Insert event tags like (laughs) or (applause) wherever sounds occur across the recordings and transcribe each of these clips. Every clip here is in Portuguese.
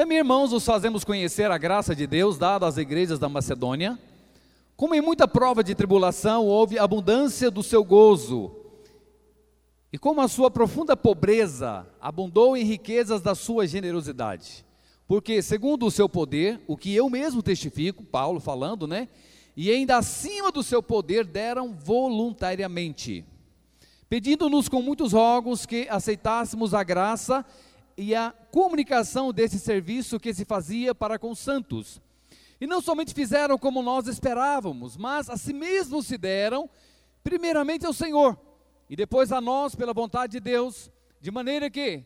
Também, irmãos, os fazemos conhecer a graça de Deus dada às igrejas da Macedônia. Como em muita prova de tribulação houve abundância do seu gozo, e como a sua profunda pobreza abundou em riquezas da sua generosidade. Porque, segundo o seu poder, o que eu mesmo testifico, Paulo falando, né? E ainda acima do seu poder deram voluntariamente, pedindo-nos com muitos rogos que aceitássemos a graça e a comunicação desse serviço que se fazia para com os santos. E não somente fizeram como nós esperávamos, mas a si mesmos se deram, primeiramente ao Senhor, e depois a nós pela vontade de Deus, de maneira que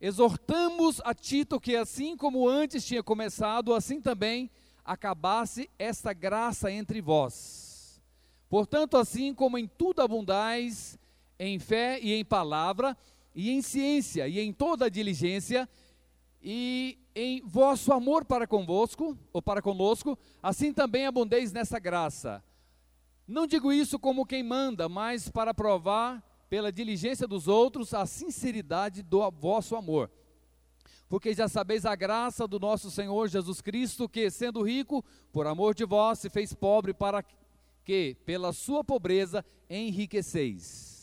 exortamos a Tito que, assim como antes tinha começado, assim também acabasse esta graça entre vós. Portanto, assim como em tudo abundais, em fé e em palavra, e em ciência, e em toda diligência, e em vosso amor para convosco, ou para conosco, assim também abundeis nessa graça. Não digo isso como quem manda, mas para provar pela diligência dos outros, a sinceridade do vosso amor. Porque já sabeis a graça do nosso Senhor Jesus Cristo, que, sendo rico, por amor de vós, se fez pobre, para que, pela sua pobreza, enriqueceis.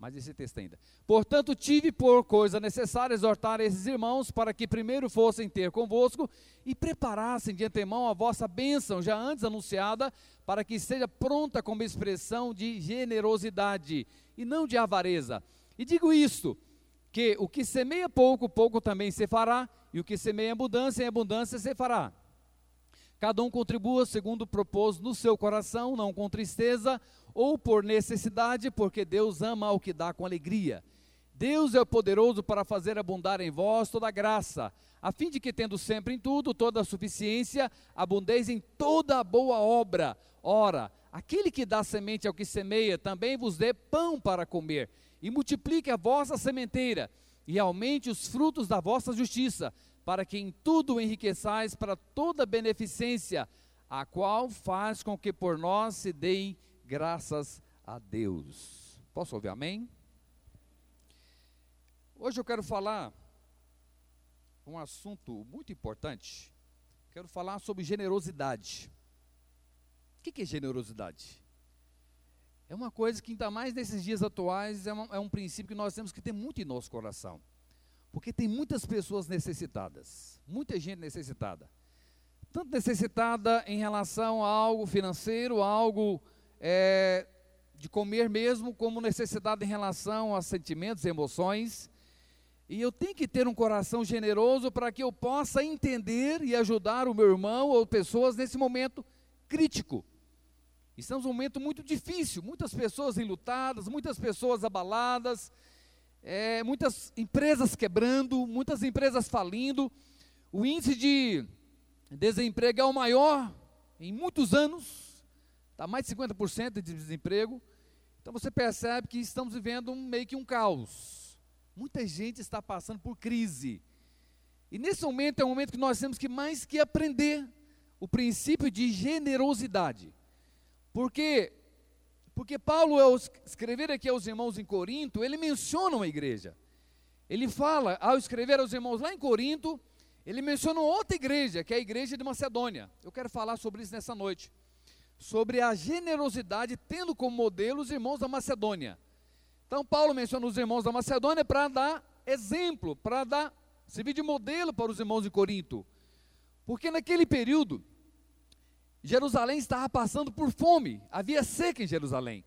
Mais esse texto ainda. Portanto, tive por coisa necessária exortar esses irmãos para que primeiro fossem ter convosco e preparassem de antemão a vossa bênção, já antes anunciada, para que seja pronta como expressão de generosidade e não de avareza. E digo isto, que o que semeia pouco, pouco também se fará, e o que semeia abundância, em abundância se fará. Cada um contribua segundo propôs no seu coração, não com tristeza ou por necessidade, porque Deus ama o que dá com alegria. Deus é poderoso para fazer abundar em vós toda graça, a fim de que, tendo sempre em tudo toda a suficiência, abundeis em toda a boa obra. Ora, aquele que dá semente ao que semeia, também vos dê pão para comer, e multiplique a vossa sementeira, e aumente os frutos da vossa justiça, para que em tudo enriqueçais para toda beneficência, a qual faz com que por nós se deem graças a Deus. Posso ouvir amém? Hoje eu quero falar um assunto muito importante. Quero falar sobre generosidade. O que é generosidade? É uma coisa que, ainda mais nesses dias atuais, é, uma, é um princípio que nós temos que ter muito em nosso coração. Porque tem muitas pessoas necessitadas, muita gente necessitada. Tanto necessitada em relação a algo financeiro, a algo é, de comer mesmo, como necessitada em relação a sentimentos, emoções. E eu tenho que ter um coração generoso para que eu possa entender e ajudar o meu irmão ou pessoas nesse momento crítico. Estamos num momento muito difícil, muitas pessoas enlutadas, muitas pessoas abaladas, é, muitas empresas quebrando, muitas empresas falindo. O índice de desemprego é o maior em muitos anos, está mais de 50% de desemprego. Então você percebe que estamos vivendo um, meio que um caos. Muita gente está passando por crise. E nesse momento é o momento que nós temos que mais que aprender o princípio de generosidade. Porque porque Paulo ao escrever aqui aos irmãos em Corinto, ele menciona uma igreja. Ele fala, ao escrever aos irmãos lá em Corinto, ele menciona outra igreja, que é a igreja de Macedônia. Eu quero falar sobre isso nessa noite. Sobre a generosidade, tendo como modelo os irmãos da Macedônia. Então, Paulo menciona os irmãos da Macedônia para dar exemplo, para dar, servir de modelo para os irmãos de Corinto. Porque naquele período, Jerusalém estava passando por fome, havia seca em Jerusalém.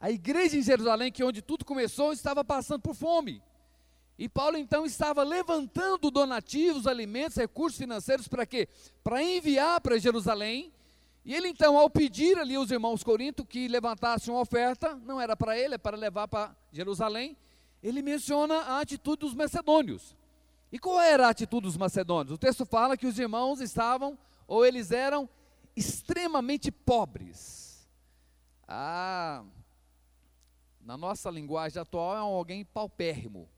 A igreja em Jerusalém, que é onde tudo começou, estava passando por fome. E Paulo então estava levantando donativos, alimentos, recursos financeiros para quê? Para enviar para Jerusalém e ele então, ao pedir ali aos irmãos Corinto que levantassem uma oferta, não era para ele, é para levar para Jerusalém, ele menciona a atitude dos macedônios. E qual era a atitude dos macedônios? O texto fala que os irmãos estavam, ou eles eram, extremamente pobres. Ah, na nossa linguagem atual é alguém paupérrimo.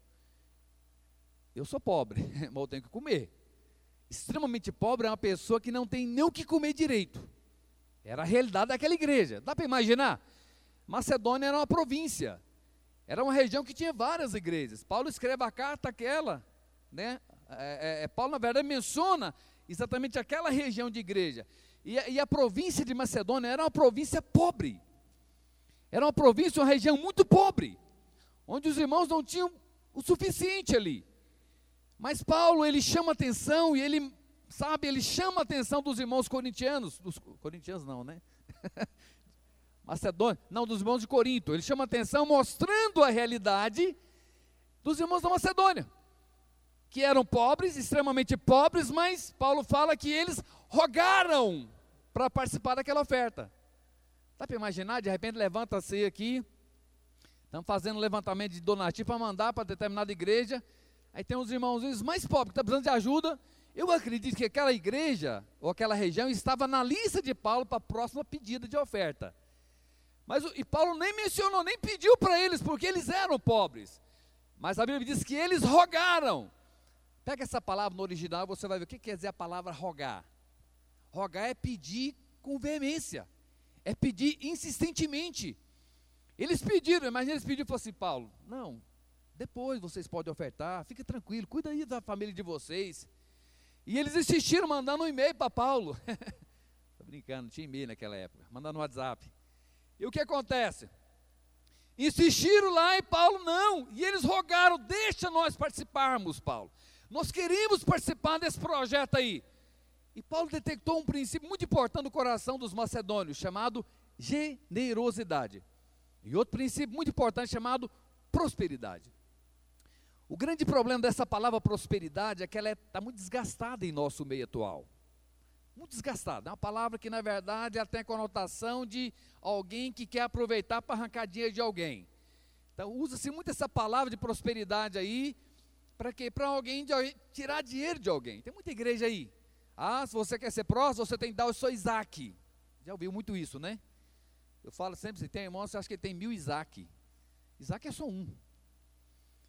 Eu sou pobre, (laughs) mas eu tenho que comer. Extremamente pobre é uma pessoa que não tem nem o que comer direito. Era a realidade daquela igreja. Dá para imaginar? Macedônia era uma província. Era uma região que tinha várias igrejas. Paulo escreve a carta aquela, né, É, é, é, Paulo, na verdade, menciona exatamente aquela região de igreja. E, e a província de Macedônia era uma província pobre. Era uma província, uma região muito pobre, onde os irmãos não tinham o suficiente ali. Mas Paulo, ele chama atenção e ele, sabe, ele chama a atenção dos irmãos corintianos, dos corintianos não, né? (laughs) Macedônia, não, dos irmãos de Corinto. Ele chama atenção mostrando a realidade dos irmãos da Macedônia, que eram pobres, extremamente pobres, mas Paulo fala que eles rogaram para participar daquela oferta. Dá para imaginar? De repente levanta-se aqui, estamos fazendo um levantamento de donativo para mandar para determinada igreja, aí tem uns irmãos mais pobres que estão tá precisando de ajuda. Eu acredito que aquela igreja, ou aquela região, estava na lista de Paulo para a próxima pedida de oferta. Mas e Paulo nem mencionou, nem pediu para eles, porque eles eram pobres. Mas a Bíblia diz que eles rogaram. Pega essa palavra no original, você vai ver o que quer dizer a palavra rogar. Rogar é pedir com veemência, é pedir insistentemente. Eles pediram, imagina eles pediram e assim, Paulo, não, depois vocês podem ofertar, fique tranquilo, cuida aí da família de vocês. E eles insistiram mandando um e-mail para Paulo. (laughs) Estou brincando, tinha e-mail naquela época, mandando no WhatsApp. E o que acontece? Insistiram lá e Paulo não. E eles rogaram: deixa nós participarmos, Paulo. Nós queríamos participar desse projeto aí. E Paulo detectou um princípio muito importante no coração dos macedônios, chamado generosidade. E outro princípio muito importante chamado prosperidade. O grande problema dessa palavra prosperidade é que ela está é, muito desgastada em nosso meio atual muito desgastada. É uma palavra que, na verdade, ela tem a conotação de alguém que quer aproveitar para arrancar dinheiro de alguém. Então, usa-se muito essa palavra de prosperidade aí, para quê? Para alguém de, tirar dinheiro de alguém. Tem muita igreja aí. Ah, se você quer ser próximo, você tem que dar o seu Isaac. Já ouviu muito isso, né? Eu falo sempre, se tem irmão, você acha que tem mil Isaac. Isaac é só um.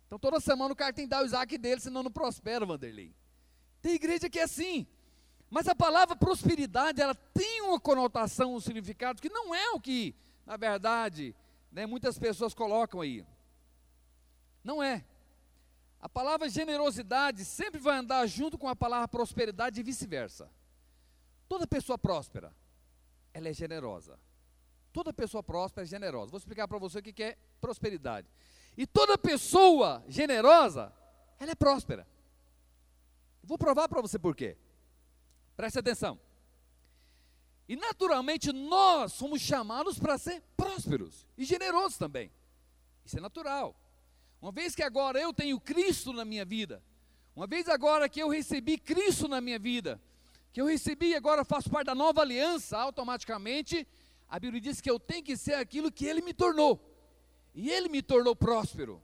Então toda semana o cara tem que dar o Isaac dele, senão não prospera, Vanderlei. Tem igreja que é assim. Mas a palavra prosperidade, ela tem uma conotação, um significado que não é o que, na verdade, né, muitas pessoas colocam aí. Não é. A palavra generosidade sempre vai andar junto com a palavra prosperidade e vice-versa. Toda pessoa próspera, ela é generosa. Toda pessoa próspera é generosa. Vou explicar para você o que é prosperidade. E toda pessoa generosa, ela é próspera. Vou provar para você por quê. Preste atenção. E naturalmente nós somos chamados para ser prósperos e generosos também. Isso é natural. Uma vez que agora eu tenho Cristo na minha vida, uma vez agora que eu recebi Cristo na minha vida, que eu recebi e agora faço parte da nova aliança, automaticamente a Bíblia diz que eu tenho que ser aquilo que Ele me tornou. E Ele me tornou próspero.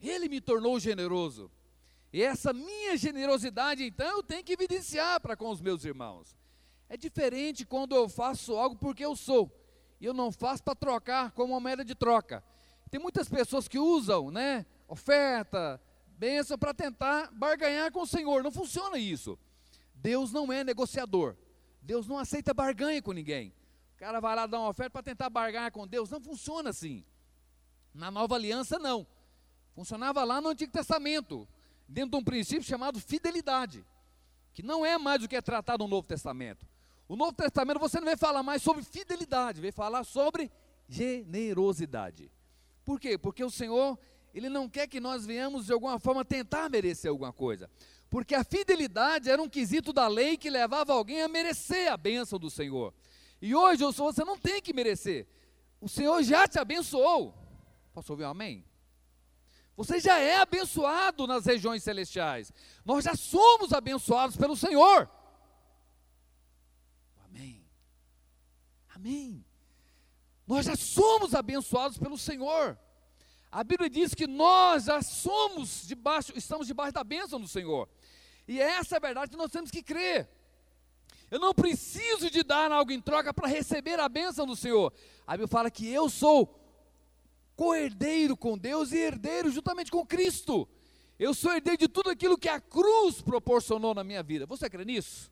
Ele me tornou generoso. E essa minha generosidade, então, eu tenho que evidenciar para com os meus irmãos. É diferente quando eu faço algo porque eu sou, e eu não faço para trocar como uma moeda de troca. Tem muitas pessoas que usam, né, oferta, bênção para tentar barganhar com o Senhor. Não funciona isso. Deus não é negociador. Deus não aceita barganha com ninguém. O cara vai lá dar uma oferta para tentar barganhar com Deus. Não funciona assim. Na nova aliança, não. Funcionava lá no Antigo Testamento dentro de um princípio chamado fidelidade, que não é mais o que é tratado no Novo Testamento. O Novo Testamento você não vai falar mais sobre fidelidade, vai falar sobre generosidade. Por quê? Porque o Senhor, Ele não quer que nós venhamos de alguma forma tentar merecer alguma coisa. Porque a fidelidade era um quesito da lei que levava alguém a merecer a bênção do Senhor. E hoje você não tem que merecer. O Senhor já te abençoou. Posso ouvir um amém? Você já é abençoado nas regiões celestiais. Nós já somos abençoados pelo Senhor. Amém. Amém. Nós já somos abençoados pelo Senhor. A Bíblia diz que nós já somos debaixo, estamos debaixo da bênção do Senhor. E essa é a verdade que nós temos que crer. Eu não preciso de dar algo em troca para receber a bênção do Senhor. A Bíblia fala que eu sou co-herdeiro com Deus e herdeiro juntamente com Cristo. Eu sou herdeiro de tudo aquilo que a cruz proporcionou na minha vida. Você crê nisso?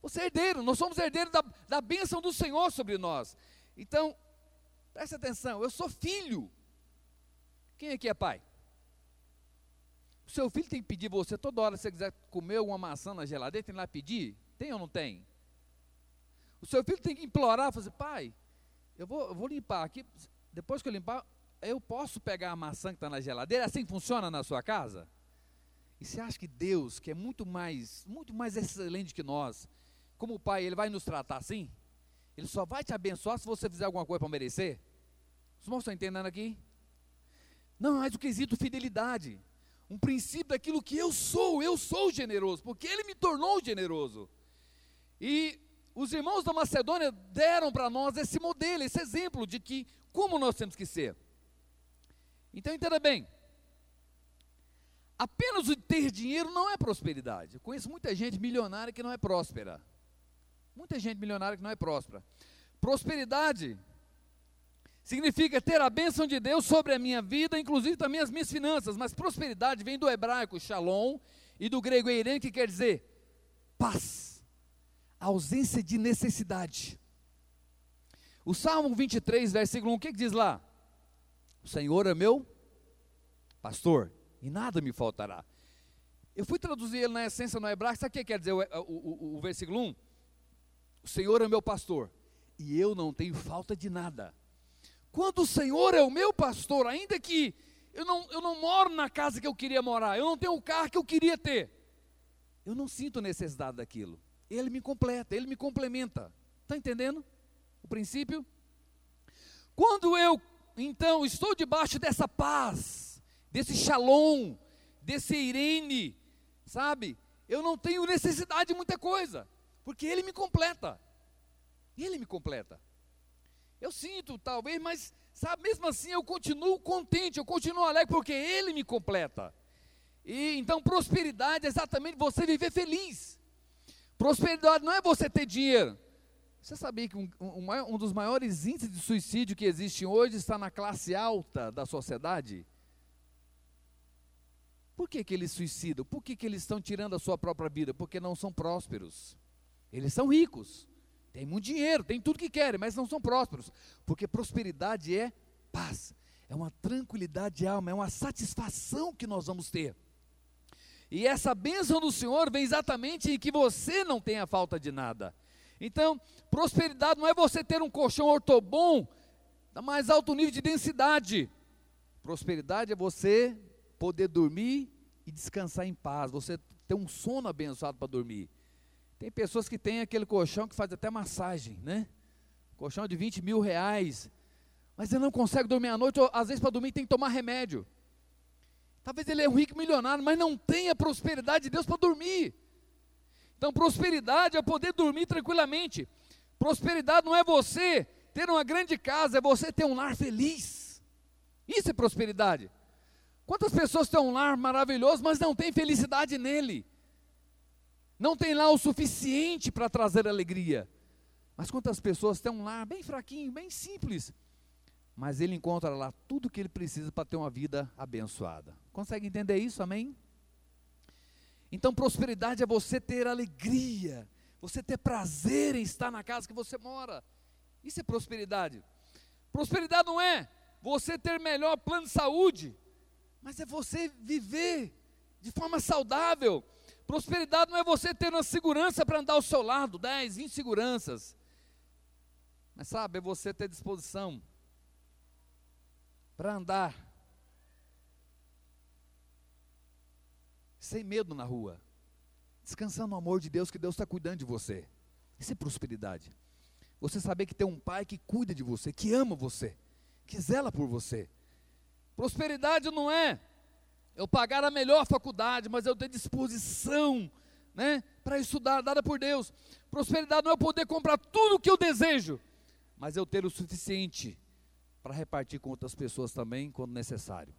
Você é herdeiro, nós somos herdeiros da, da bênção do Senhor sobre nós. Então, preste atenção, eu sou filho. Quem aqui é pai? seu filho tem que pedir você toda hora, se você quiser comer uma maçã na geladeira, tem lá pedir? Tem ou não tem? O seu filho tem que implorar, fazer, pai, eu vou, eu vou limpar aqui, depois que eu limpar, eu posso pegar a maçã que está na geladeira? Assim funciona na sua casa? E você acha que Deus, que é muito mais, muito mais excelente que nós, como pai, ele vai nos tratar assim? Ele só vai te abençoar se você fizer alguma coisa para merecer? Os irmãos estão entendendo aqui? Não, mas o quesito fidelidade. Um princípio daquilo que eu sou, eu sou generoso, porque ele me tornou generoso. E os irmãos da Macedônia deram para nós esse modelo, esse exemplo de que como nós temos que ser. Então entenda bem. Apenas o ter dinheiro não é prosperidade. Eu conheço muita gente milionária que não é próspera. Muita gente milionária que não é próspera. Prosperidade significa ter a bênção de Deus sobre a minha vida, inclusive também as minhas finanças. Mas prosperidade vem do hebraico shalom e do grego eirene, que quer dizer paz, ausência de necessidade. O Salmo 23, versículo 1, o que, que diz lá? O Senhor é meu pastor, e nada me faltará. Eu fui traduzir ele na essência no hebraico, sabe o que quer dizer o, o, o, o versículo 1? O Senhor é meu pastor, e eu não tenho falta de nada. Quando o Senhor é o meu pastor, ainda que eu não, eu não moro na casa que eu queria morar, eu não tenho o carro que eu queria ter, eu não sinto necessidade daquilo. Ele me completa, ele me complementa. Está entendendo o princípio? Quando eu, então, estou debaixo dessa paz, desse shalom, desse irene, sabe? Eu não tenho necessidade de muita coisa, porque ele me completa. Ele me completa. Eu sinto, talvez, mas sabe, mesmo assim eu continuo contente, eu continuo alegre, porque Ele me completa. E então prosperidade é exatamente você viver feliz. Prosperidade não é você ter dinheiro. Você sabia que um, um, um dos maiores índices de suicídio que existe hoje está na classe alta da sociedade? Por que, que eles suicidam? Por que, que eles estão tirando a sua própria vida? Porque não são prósperos. Eles são ricos. Tem muito dinheiro, tem tudo que querem, mas não são prósperos. Porque prosperidade é paz, é uma tranquilidade de alma, é uma satisfação que nós vamos ter. E essa bênção do Senhor vem exatamente em que você não tenha falta de nada. Então, prosperidade não é você ter um colchão ortobom da mais alto nível de densidade. Prosperidade é você poder dormir e descansar em paz, você ter um sono abençoado para dormir. Tem pessoas que têm aquele colchão que faz até massagem, né? Colchão de 20 mil reais. Mas ele não consegue dormir à noite, ou às vezes para dormir tem que tomar remédio. Talvez ele é um rico milionário, mas não tenha prosperidade de Deus para dormir. Então, prosperidade é poder dormir tranquilamente. Prosperidade não é você ter uma grande casa, é você ter um lar feliz. Isso é prosperidade. Quantas pessoas têm um lar maravilhoso, mas não têm felicidade nele? não tem lá o suficiente para trazer alegria. Mas quantas pessoas têm um lar bem fraquinho, bem simples, mas ele encontra lá tudo o que ele precisa para ter uma vida abençoada. Consegue entender isso? Amém? Então, prosperidade é você ter alegria, você ter prazer em estar na casa que você mora. Isso é prosperidade. Prosperidade não é você ter melhor plano de saúde, mas é você viver de forma saudável, Prosperidade não é você ter uma segurança para andar ao seu lado, 10, 20 seguranças. Mas sabe, é você ter disposição para andar sem medo na rua, descansando no amor de Deus, que Deus está cuidando de você. Isso é prosperidade. Você saber que tem um pai que cuida de você, que ama você, que zela por você. Prosperidade não é eu pagar a melhor faculdade, mas eu ter disposição, né, para estudar, dada por Deus. Prosperidade não é eu poder comprar tudo o que eu desejo, mas eu ter o suficiente para repartir com outras pessoas também quando necessário.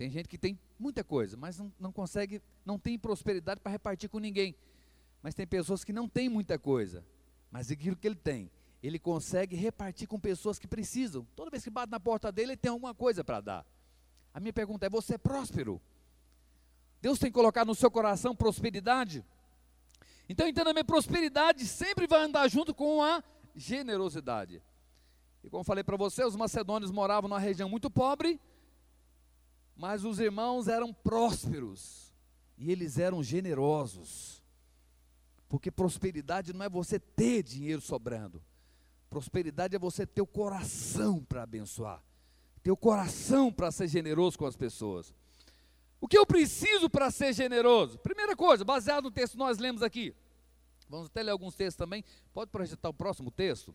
Tem gente que tem muita coisa, mas não, não consegue, não tem prosperidade para repartir com ninguém. Mas tem pessoas que não têm muita coisa, mas aquilo que ele tem, ele consegue repartir com pessoas que precisam. Toda vez que bate na porta dele, ele tem alguma coisa para dar. A minha pergunta é: você é próspero? Deus tem colocado no seu coração prosperidade? Então entenda bem, prosperidade sempre vai andar junto com a generosidade. E como falei para você, os macedônios moravam numa região muito pobre, mas os irmãos eram prósperos e eles eram generosos. Porque prosperidade não é você ter dinheiro sobrando. Prosperidade é você ter o coração para abençoar, ter o coração para ser generoso com as pessoas. O que eu preciso para ser generoso? Primeira coisa, baseado no texto que nós lemos aqui. Vamos até ler alguns textos também. Pode projetar o próximo texto?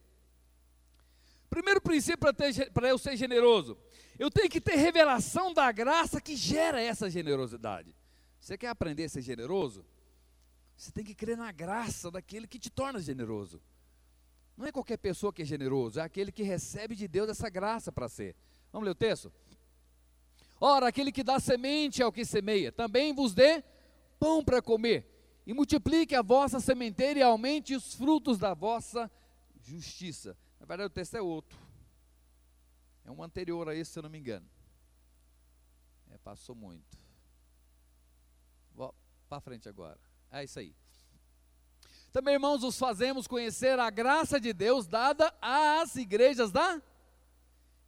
Primeiro princípio para eu ser generoso, eu tenho que ter revelação da graça que gera essa generosidade. Você quer aprender a ser generoso? Você tem que crer na graça daquele que te torna generoso. Não é qualquer pessoa que é generoso, é aquele que recebe de Deus essa graça para ser. Vamos ler o texto? Ora, aquele que dá semente ao que semeia, também vos dê pão para comer, e multiplique a vossa sementeira e aumente os frutos da vossa justiça. Na verdade, o texto é outro. É um anterior a esse, se eu não me engano. É, passou muito. Para frente agora. É isso aí. Também, irmãos, os fazemos conhecer a graça de Deus dada às igrejas da.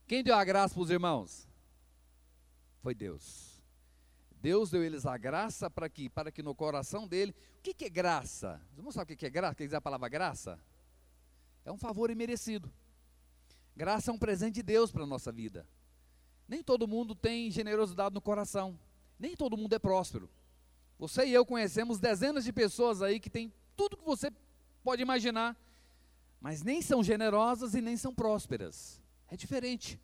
Quem deu a graça para os irmãos? Foi Deus. Deus deu eles a graça para que, para que no coração dele. O que, que é graça? Não sabe o que é graça? Quer dizer a palavra graça? É um favor imerecido. Graça é um presente de Deus para a nossa vida. Nem todo mundo tem generosidade no coração. Nem todo mundo é próspero. Você e eu conhecemos dezenas de pessoas aí que têm tudo que você pode imaginar, mas nem são generosas e nem são prósperas. É diferente.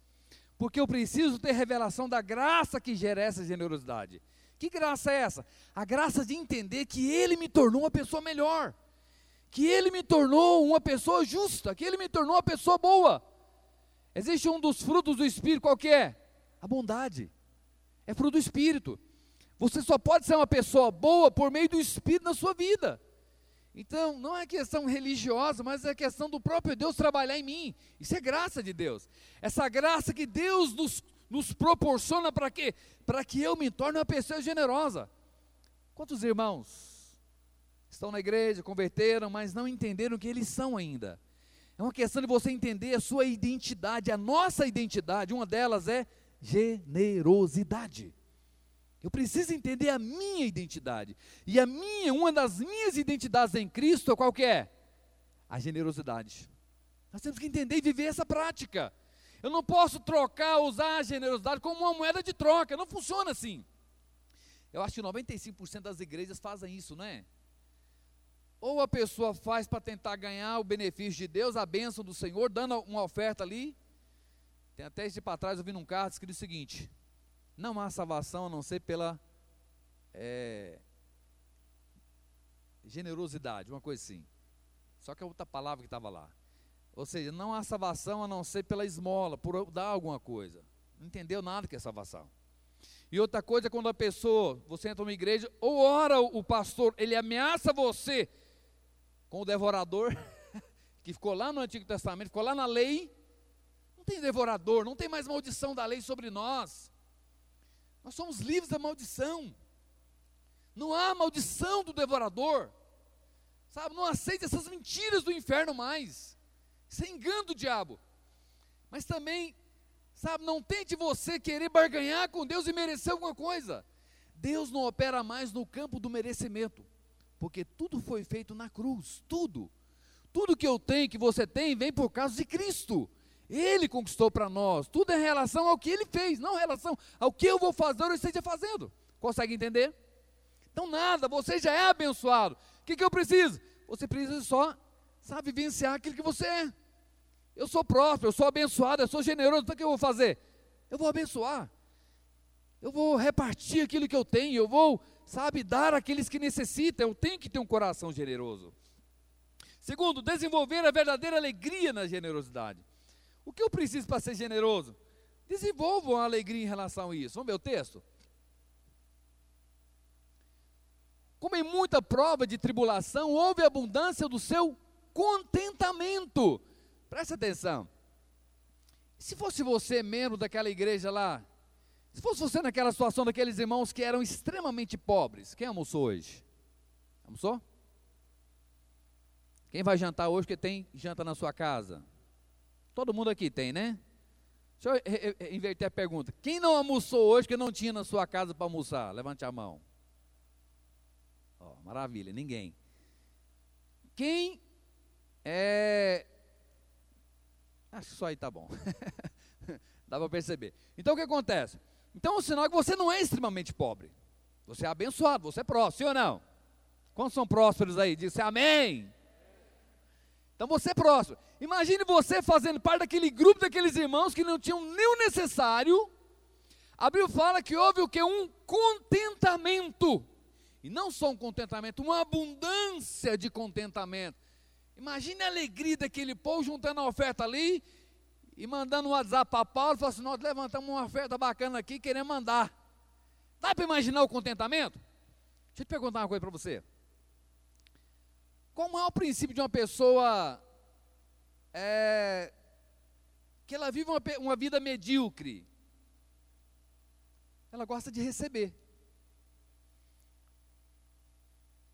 Porque eu preciso ter revelação da graça que gera essa generosidade. Que graça é essa? A graça de entender que Ele me tornou uma pessoa melhor que Ele me tornou uma pessoa justa, que Ele me tornou uma pessoa boa. Existe um dos frutos do Espírito, qual que é? A bondade. É fruto do Espírito. Você só pode ser uma pessoa boa por meio do Espírito na sua vida. Então, não é questão religiosa, mas é questão do próprio Deus trabalhar em mim. Isso é graça de Deus. Essa graça que Deus nos, nos proporciona para quê? Para que eu me torne uma pessoa generosa. Quantos irmãos estão na igreja, converteram, mas não entenderam que eles são ainda. É uma questão de você entender a sua identidade, a nossa identidade, uma delas é generosidade. Eu preciso entender a minha identidade. E a minha, uma das minhas identidades em Cristo, qual que é? A generosidade. Nós temos que entender e viver essa prática. Eu não posso trocar, usar a generosidade como uma moeda de troca. Não funciona assim. Eu acho que 95% das igrejas fazem isso, não é? Ou a pessoa faz para tentar ganhar o benefício de Deus, a bênção do Senhor, dando uma oferta ali. Tem até esse para trás, eu vi num carro escrito o seguinte: Não há salvação a não ser pela é, generosidade, uma coisa assim. Só que é outra palavra que estava lá. Ou seja, não há salvação a não ser pela esmola, por dar alguma coisa. Não entendeu nada que é salvação. E outra coisa é quando a pessoa, você entra numa igreja, ou ora o pastor, ele ameaça você com o devorador, (laughs) que ficou lá no Antigo Testamento, ficou lá na lei. Não tem devorador, não tem mais maldição da lei sobre nós. Nós somos livres da maldição. Não há maldição do devorador. Sabe, não aceite essas mentiras do inferno mais. Isso é engano diabo. Mas também, sabe, não tente você querer barganhar com Deus e merecer alguma coisa. Deus não opera mais no campo do merecimento porque tudo foi feito na cruz, tudo. Tudo que eu tenho, que você tem, vem por causa de Cristo. Ele conquistou para nós. Tudo é em relação ao que ele fez, não em relação ao que eu vou fazer ou esteja fazendo. Consegue entender? Então, nada, você já é abençoado. O que, que eu preciso? Você precisa só, sabe, vivenciar aquilo que você é. Eu sou próspero, eu sou abençoado, eu sou generoso, então o que eu vou fazer? Eu vou abençoar. Eu vou repartir aquilo que eu tenho, eu vou sabe, dar àqueles que necessitam. Eu tenho que ter um coração generoso. Segundo, desenvolver a verdadeira alegria na generosidade. O que eu preciso para ser generoso? Desenvolvam a alegria em relação a isso. Vamos ver o texto? Como em muita prova de tribulação, houve abundância do seu contentamento. Presta atenção. Se fosse você membro daquela igreja lá, se fosse você naquela situação daqueles irmãos que eram extremamente pobres, quem almoçou hoje? Almoçou? Quem vai jantar hoje que tem janta na sua casa? Todo mundo aqui tem, né? Deixa eu inverter a pergunta. Quem não almoçou hoje que não tinha na sua casa para almoçar? Levante a mão. Oh, maravilha, ninguém. Quem é. Acho que só aí tá bom. (laughs) Dá para perceber. Então o que acontece? Então o sinal é que você não é extremamente pobre. Você é abençoado, você é próspero, sim ou não? Quantos são prósperos aí? Diz amém. Então você é próspero. Imagine você fazendo parte daquele grupo daqueles irmãos que não tinham nem o necessário. A Bíblia fala que houve o que? Um contentamento. E não só um contentamento, uma abundância de contentamento. Imagine a alegria daquele povo juntando a oferta ali e mandando um WhatsApp para Paulo, falando assim, nós levantamos uma oferta bacana aqui, queremos mandar. Dá para imaginar o contentamento? Deixa eu te perguntar uma coisa para você. Qual é o princípio de uma pessoa é, que ela vive uma, uma vida medíocre? Ela gosta de receber.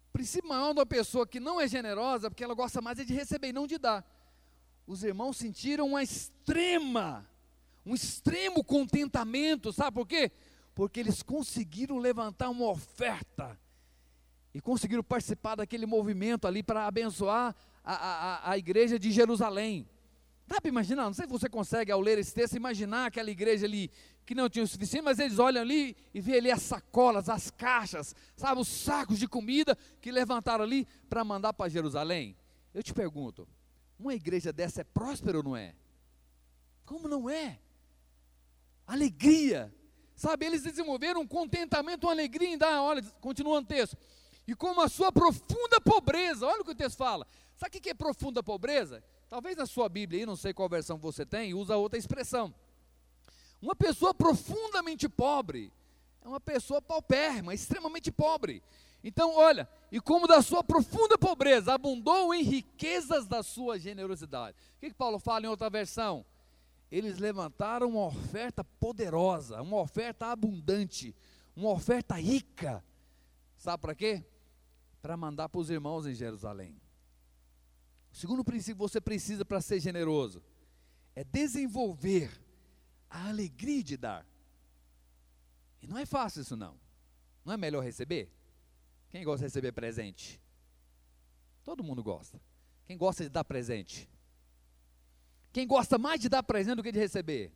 O princípio maior de uma pessoa que não é generosa, porque ela gosta mais é de receber e não de dar. Os irmãos sentiram uma extrema, um extremo contentamento, sabe por quê? Porque eles conseguiram levantar uma oferta e conseguiram participar daquele movimento ali para abençoar a, a, a igreja de Jerusalém. Dá para imaginar? Não sei se você consegue, ao ler esse texto, imaginar aquela igreja ali que não tinha o suficiente, mas eles olham ali e vê ali as sacolas, as caixas, sabe, os sacos de comida que levantaram ali para mandar para Jerusalém. Eu te pergunto, uma igreja dessa é próspera ou não é? Como não é? Alegria. Sabe, eles desenvolveram um contentamento, uma alegria em dar, olha, continuando o texto e como a sua profunda pobreza, olha o que o texto fala. Sabe o que é profunda pobreza? Talvez na sua Bíblia, aí, não sei qual versão você tem, usa outra expressão. Uma pessoa profundamente pobre é uma pessoa paupérrima, extremamente pobre. Então, olha, e como da sua profunda pobreza abundou em riquezas da sua generosidade. O que, que Paulo fala em outra versão? Eles levantaram uma oferta poderosa, uma oferta abundante, uma oferta rica. Sabe para quê? para mandar para os irmãos em Jerusalém. O segundo princípio que você precisa para ser generoso é desenvolver a alegria de dar. E não é fácil isso não. Não é melhor receber? Quem gosta de receber presente? Todo mundo gosta. Quem gosta de dar presente? Quem gosta mais de dar presente do que de receber?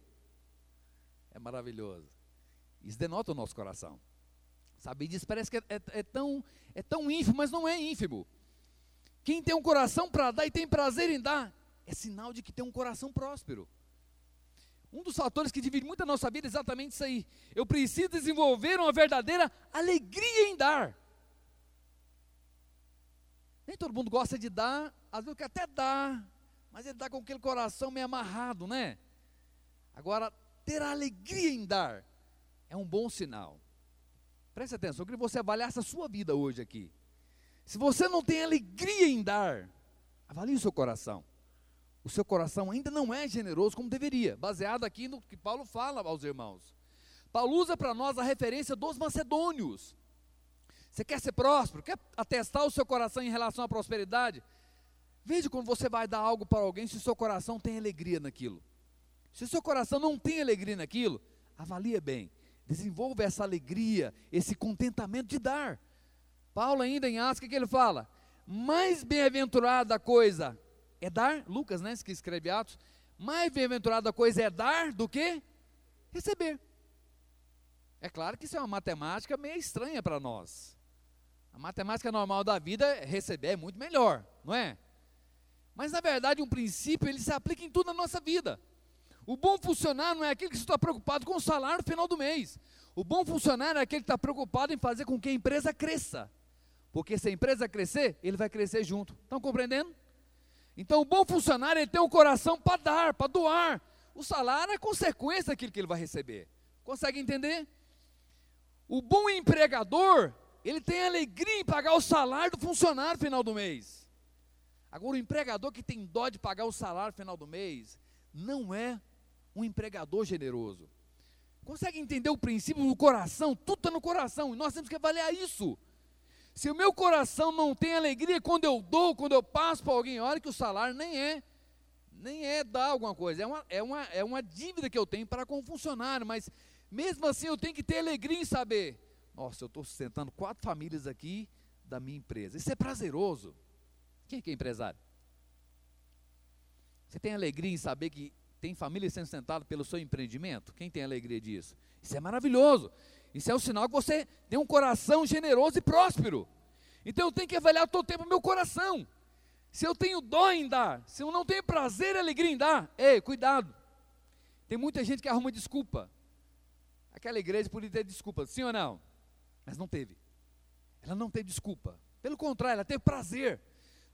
É maravilhoso. Isso denota o nosso coração. Sabe disso? Parece que é, é, é, tão, é tão ínfimo, mas não é ínfimo. Quem tem um coração para dar e tem prazer em dar, é sinal de que tem um coração próspero. Um dos fatores que divide muito a nossa vida é exatamente isso aí. Eu preciso desenvolver uma verdadeira alegria em dar. Nem todo mundo gosta de dar, às vezes até dar, mas ele dá com aquele coração meio amarrado, né? Agora, ter alegria em dar é um bom sinal. Preste atenção, eu queria que você avaliasse a sua vida hoje aqui. Se você não tem alegria em dar, avalie o seu coração. O seu coração ainda não é generoso como deveria, baseado aqui no que Paulo fala aos irmãos. Paulo usa para nós a referência dos macedônios. Você quer ser próspero? Quer atestar o seu coração em relação à prosperidade? Veja quando você vai dar algo para alguém, se o seu coração tem alegria naquilo. Se o seu coração não tem alegria naquilo, avalie bem. Desenvolva essa alegria, esse contentamento de dar. Paulo, ainda em Atos, o que ele fala? Mais bem-aventurada coisa é dar, Lucas, né, que escreve Atos, mais bem-aventurada coisa é dar do que receber. É claro que isso é uma matemática meio estranha para nós. A matemática normal da vida é receber é muito melhor, não é? Mas na verdade um princípio ele se aplica em tudo na nossa vida. O bom funcionário não é aquele que está preocupado com o salário no final do mês. O bom funcionário é aquele que está preocupado em fazer com que a empresa cresça. Porque se a empresa crescer, ele vai crescer junto. Estão compreendendo? Então o bom funcionário ele tem um coração para dar, para doar. O salário é consequência daquilo que ele vai receber. Consegue entender? O bom empregador, ele tem alegria em pagar o salário do funcionário no final do mês. Agora, o empregador que tem dó de pagar o salário no final do mês, não é um empregador generoso. Consegue entender o princípio do coração? Tudo está no coração e nós temos que avaliar isso. Se o meu coração não tem alegria quando eu dou, quando eu passo para alguém, olha que o salário nem é, nem é dar alguma coisa, é uma, é uma, é uma dívida que eu tenho para com o funcionário, mas mesmo assim eu tenho que ter alegria em saber, nossa, eu estou sustentando quatro famílias aqui da minha empresa. Isso é prazeroso. Quem é que é empresário? Você tem alegria em saber que tem família sendo sustentada pelo seu empreendimento? Quem tem alegria disso? Isso é maravilhoso. Isso é um sinal que você tem um coração generoso e próspero. Então eu tenho que avaliar todo o tempo o meu coração. Se eu tenho dó em dar, se eu não tenho prazer e alegria em dar, ei, cuidado. Tem muita gente que arruma desculpa. Aquela igreja podia ter desculpa, sim ou não? Mas não teve. Ela não teve desculpa. Pelo contrário, ela teve prazer.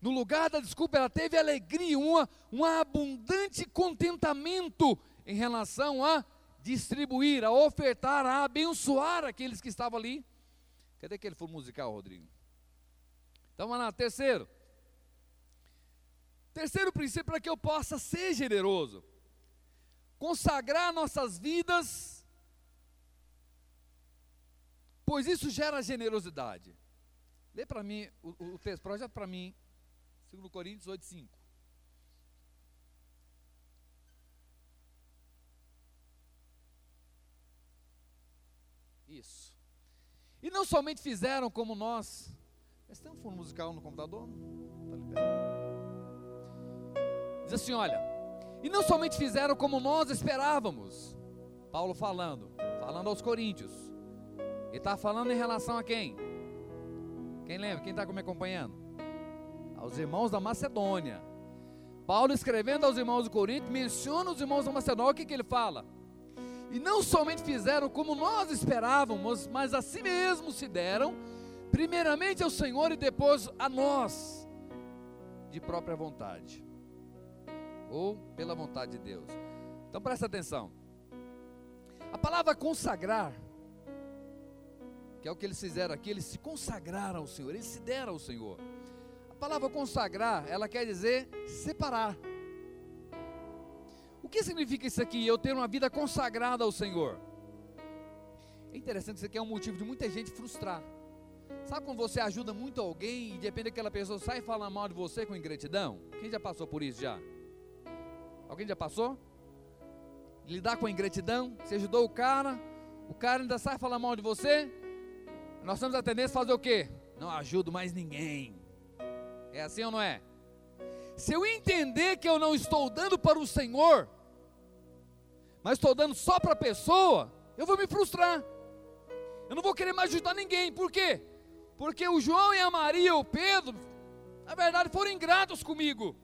No lugar da desculpa, ela teve alegria, uma, um abundante contentamento em relação a distribuir, a ofertar, a abençoar aqueles que estavam ali. Cadê aquele fundo musical, Rodrigo? Então vamos lá, terceiro. Terceiro princípio para que eu possa ser generoso. Consagrar nossas vidas, pois isso gera generosidade. Lê para mim o, o texto, projeta para mim, 2 Coríntios 8, 5. Isso. E não somente fizeram como nós. Mas tem um fundo musical no computador? Está liberado. Diz assim: olha, e não somente fizeram como nós esperávamos. Paulo falando, falando aos Coríntios. Ele está falando em relação a quem? Quem lembra? Quem está me acompanhando? Aos irmãos da Macedônia. Paulo escrevendo aos irmãos do Corinto, menciona os irmãos da Macedônia, o que, que ele fala? E não somente fizeram como nós esperávamos, mas a si mesmos se deram, primeiramente ao Senhor e depois a nós, de própria vontade, ou pela vontade de Deus. Então presta atenção. A palavra consagrar, que é o que eles fizeram aqui, eles se consagraram ao Senhor, eles se deram ao Senhor. A palavra consagrar, ela quer dizer separar. O que significa isso aqui? Eu ter uma vida consagrada ao Senhor. É interessante, isso aqui é um motivo de muita gente frustrar. Sabe quando você ajuda muito alguém e de repente aquela pessoa sai falando mal de você com ingratidão? Quem já passou por isso já? Alguém já passou? Lidar com ingratidão? Você ajudou o cara, o cara ainda sai falando mal de você? Nós temos a tendência a fazer o quê? Não ajudo mais ninguém. É assim ou não é? Se eu entender que eu não estou dando para o Senhor, mas estou dando só para a pessoa, eu vou me frustrar. Eu não vou querer mais ajudar ninguém. Por quê? Porque o João e a Maria, o Pedro, na verdade foram ingratos comigo.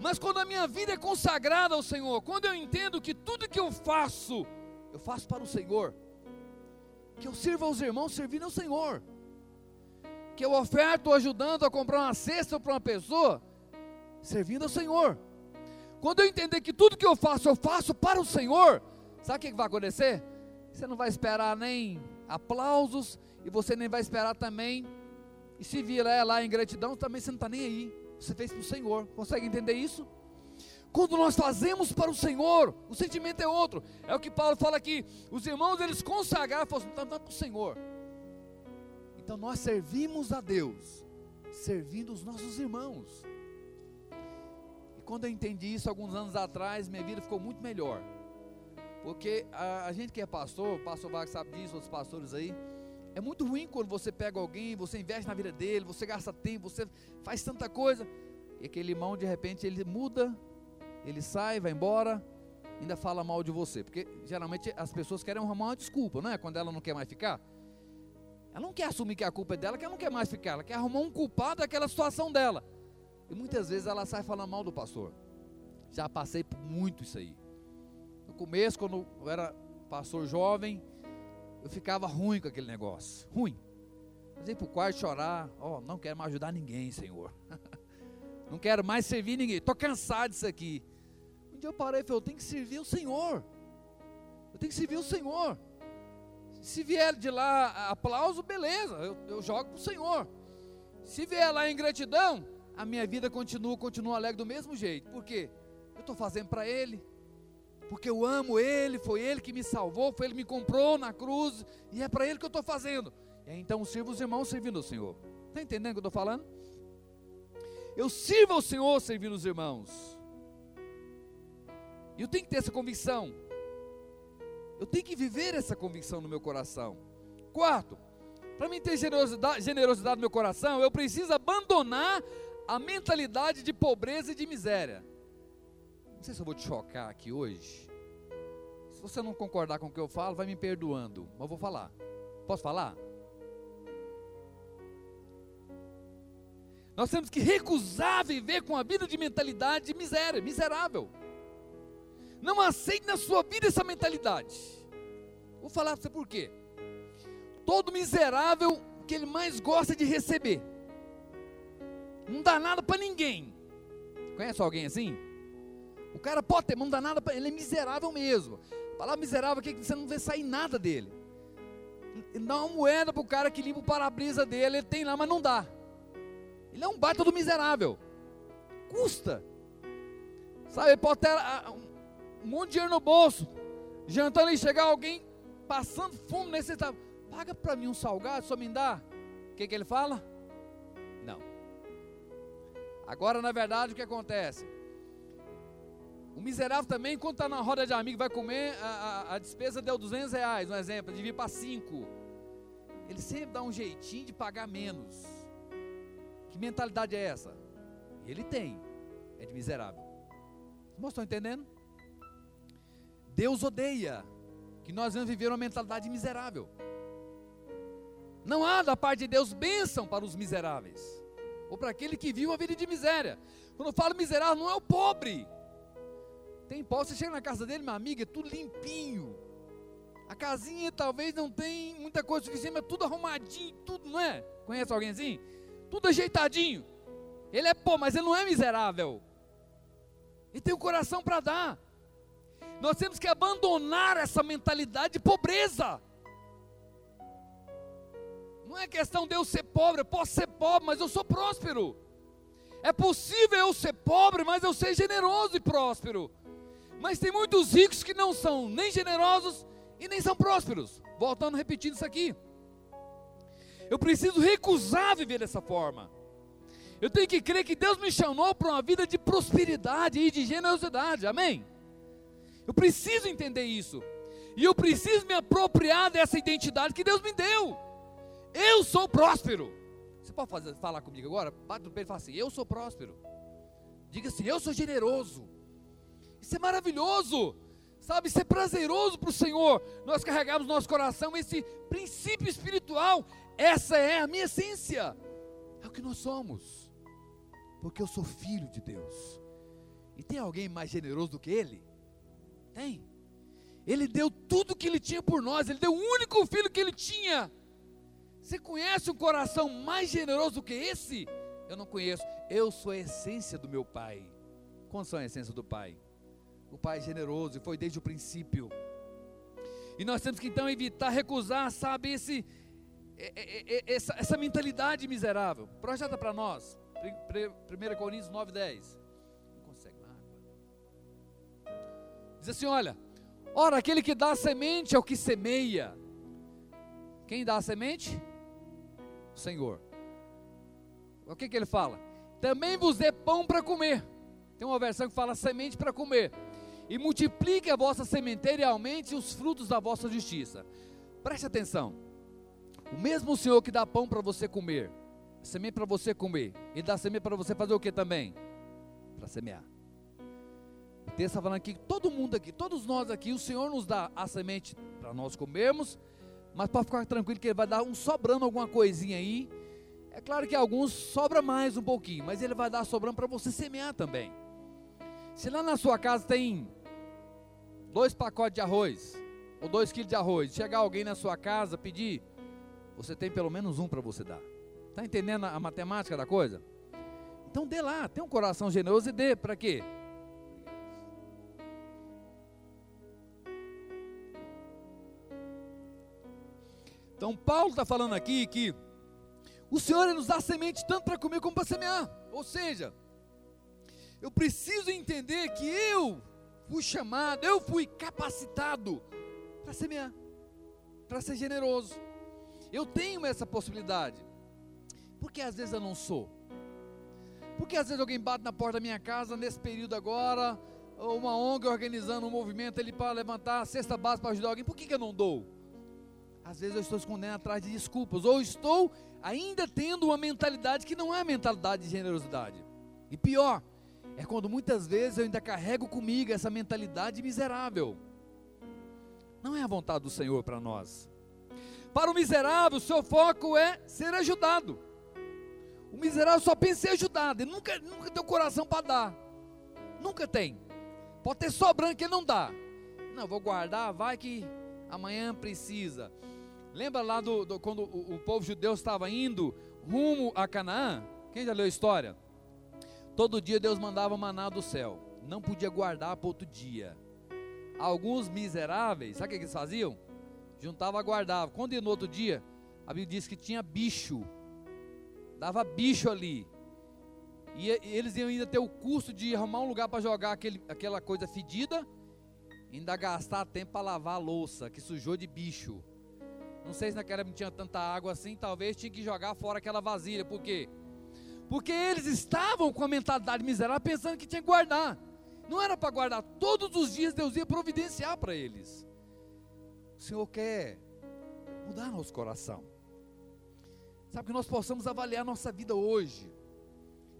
Mas quando a minha vida é consagrada ao Senhor, quando eu entendo que tudo que eu faço, eu faço para o Senhor, que eu sirva aos irmãos servindo ao Senhor, que eu oferto ajudando a comprar uma cesta para uma pessoa, servindo ao Senhor. Quando eu entender que tudo que eu faço, eu faço para o Senhor, sabe o que vai acontecer? Você não vai esperar nem aplausos, e você nem vai esperar também, e se vier lá em gratidão, também você não está nem aí, você fez para o Senhor, consegue entender isso? Quando nós fazemos para o Senhor, o sentimento é outro, é o que Paulo fala aqui, os irmãos eles consagraram, falaram, estamos dando para o Senhor, então nós servimos a Deus, servindo os nossos irmãos, quando eu entendi isso alguns anos atrás, minha vida ficou muito melhor. Porque a, a gente que é pastor, o pastor Wagner sabe disso, outros pastores aí, é muito ruim quando você pega alguém, você investe na vida dele, você gasta tempo, você faz tanta coisa, e aquele irmão de repente ele muda, ele sai, vai embora, ainda fala mal de você, porque geralmente as pessoas querem arrumar uma desculpa, não é? Quando ela não quer mais ficar, ela não quer assumir que a culpa é dela, que ela não quer mais ficar, ela quer arrumar um culpado daquela situação dela. E muitas vezes ela sai falando mal do pastor. Já passei por muito isso aí. No começo, quando eu era pastor jovem, eu ficava ruim com aquele negócio. Ruim. Mas ia para o quarto chorar. Ó, oh, não quero mais ajudar ninguém, Senhor. (laughs) não quero mais servir ninguém. Estou cansado disso aqui. Dia eu parei e falei, eu tenho que servir o Senhor. Eu tenho que servir o Senhor. Se vier de lá aplauso, beleza, eu, eu jogo para o Senhor. Se vier lá ingratidão, a minha vida continua, continua alegre do mesmo jeito. Por quê? Eu estou fazendo para Ele. Porque eu amo Ele, foi Ele que me salvou, foi Ele que me comprou na cruz, e é para Ele que eu estou fazendo. E aí, então sirvo os irmãos servindo o Senhor. Está entendendo o que eu estou falando? Eu sirvo ao Senhor servindo os irmãos. Eu tenho que ter essa convicção. Eu tenho que viver essa convicção no meu coração. Quarto, para mim ter generosidade, generosidade no meu coração, eu preciso abandonar a mentalidade de pobreza e de miséria. Não sei se eu vou te chocar aqui hoje. Se você não concordar com o que eu falo, vai me perdoando. Mas eu vou falar. Posso falar? Nós temos que recusar viver com a vida de mentalidade de miséria, miserável. Não aceite na sua vida essa mentalidade. Vou falar para você por quê. Todo miserável que ele mais gosta de receber. Não dá nada para ninguém. Conhece alguém assim? O cara pode ter, mas não dá nada para ele, é miserável mesmo. A palavra miserável é que você não vê sair nada dele. Ele dá uma moeda para o cara que limpa o para-brisa dele, ele tem lá, mas não dá. Ele é um baita do miserável. Custa. Sabe, ele pode ter ah, um monte de dinheiro no bolso. Jantando e chegar alguém passando fome necessitado. Paga para mim um salgado, só me dá. O que, que ele fala? Não. Agora, na verdade, o que acontece? O miserável também, quando está na roda de amigos, vai comer, a, a, a, despesa deu 200 reais, um exemplo, devia para 5. Ele sempre dá um jeitinho de pagar menos. Que mentalidade é essa? Ele tem, é de miserável. Vocês estão entendendo? Deus odeia que nós vamos viver uma mentalidade miserável. Não há da parte de Deus bênção para os miseráveis, ou para aquele que vive uma vida de miséria. Quando eu falo miserável, não é o pobre. Tem pobre, você chega na casa dele, minha amiga, é tudo limpinho. A casinha talvez não tem muita coisa suficiente, mas tudo arrumadinho, tudo, não é? Conhece alguém assim? tudo ajeitadinho. Ele é pô, mas ele não é miserável. Ele tem o um coração para dar. Nós temos que abandonar essa mentalidade de pobreza. Não é questão de eu ser pobre, eu posso ser pobre, mas eu sou próspero. É possível eu ser pobre, mas eu ser generoso e próspero. Mas tem muitos ricos que não são nem generosos e nem são prósperos. Voltando repetindo isso aqui. Eu preciso recusar viver dessa forma. Eu tenho que crer que Deus me chamou para uma vida de prosperidade e de generosidade. Amém? Eu preciso entender isso. E eu preciso me apropriar dessa identidade que Deus me deu. Eu sou próspero. Você pode fazer, falar comigo agora? Bate no peito e fala assim: Eu sou próspero. Diga assim: Eu sou generoso. Isso é maravilhoso. Sabe, isso é prazeroso para o Senhor. Nós carregamos no nosso coração esse princípio espiritual essa é a minha essência. É o que nós somos. Porque eu sou filho de Deus. E tem alguém mais generoso do que Ele? Tem. Ele deu tudo que Ele tinha por nós. Ele deu o único filho que Ele tinha. Você conhece um coração mais generoso do que esse? Eu não conheço. Eu sou a essência do meu Pai. Qual são a essência do Pai? O Pai é generoso e foi desde o princípio. E nós temos que então evitar recusar, sabe, esse, é, é, é, essa, essa mentalidade miserável. Projeta para nós. 1 Coríntios 9, 10. Diz assim: olha, ora, aquele que dá semente é o que semeia. Quem dá a semente? O Senhor. O que, que ele fala? Também vos dê pão para comer. Tem uma versão que fala semente para comer. E multiplique a vossa sementeira e aumente os frutos da vossa justiça. Preste atenção. O mesmo Senhor que dá pão para você comer, semente para você comer, e dá semente para você fazer o que também? Para semear. O texto está falando aqui que todo mundo aqui, todos nós aqui, o Senhor nos dá a semente para nós comermos, mas para ficar tranquilo que Ele vai dar um sobrando alguma coisinha aí. É claro que alguns sobra mais um pouquinho, mas Ele vai dar sobrando para você semear também. Se lá na sua casa tem dois pacotes de arroz, ou dois quilos de arroz, chegar alguém na sua casa pedir você tem pelo menos um para você dar. Está entendendo a, matemática da coisa? Então dê lá, tem um coração generoso e dê, para quê? Então Paulo está falando aqui que o Senhor nos dá semente tanto para comer como para semear. Ou seja, eu preciso entender que eu fui chamado, eu fui capacitado para semear, para ser generoso. Eu tenho essa possibilidade. Porque às vezes eu não sou. Porque às vezes alguém bate na porta da minha casa nesse período agora. uma ONG organizando um movimento ali para levantar a cesta básica para ajudar alguém, por que, que eu não dou? Às vezes eu estou escondendo atrás de desculpas, ou estou ainda tendo uma mentalidade que não é a mentalidade de generosidade. E pior, é quando muitas vezes eu ainda carrego comigo essa mentalidade miserável. Não é a vontade do Senhor para nós. Para o miserável, o seu foco é ser ajudado. O miserável só pensa em ajudado, ele nunca, nunca tem o coração para dar. Nunca tem. Pode ter sobrando que ele não dá. Não, vou guardar, vai que amanhã precisa. Lembra lá do, do quando o, o, povo judeu estava indo rumo a Canaã? Quem já leu a história? Todo dia Deus mandava maná do céu. Não podia guardar para outro dia. Alguns miseráveis, sabe o que eles faziam? Juntava, guardava. Quando ia no outro dia, a Bíblia diz que tinha bicho. Dava bicho ali. E eles iam ainda ter o custo de arrumar um lugar para jogar aquele, aquela coisa fedida, ainda gastar tempo para lavar a louça, que sujou de bicho. Não sei se naquela não tinha tanta água assim, talvez tinha que jogar fora aquela vasilha. Por quê? Porque eles estavam com a mentalidade miserável pensando que tinha que guardar. Não era para guardar, todos os dias Deus ia providenciar para eles. O Senhor quer mudar nosso coração. Sabe que nós possamos avaliar nossa vida hoje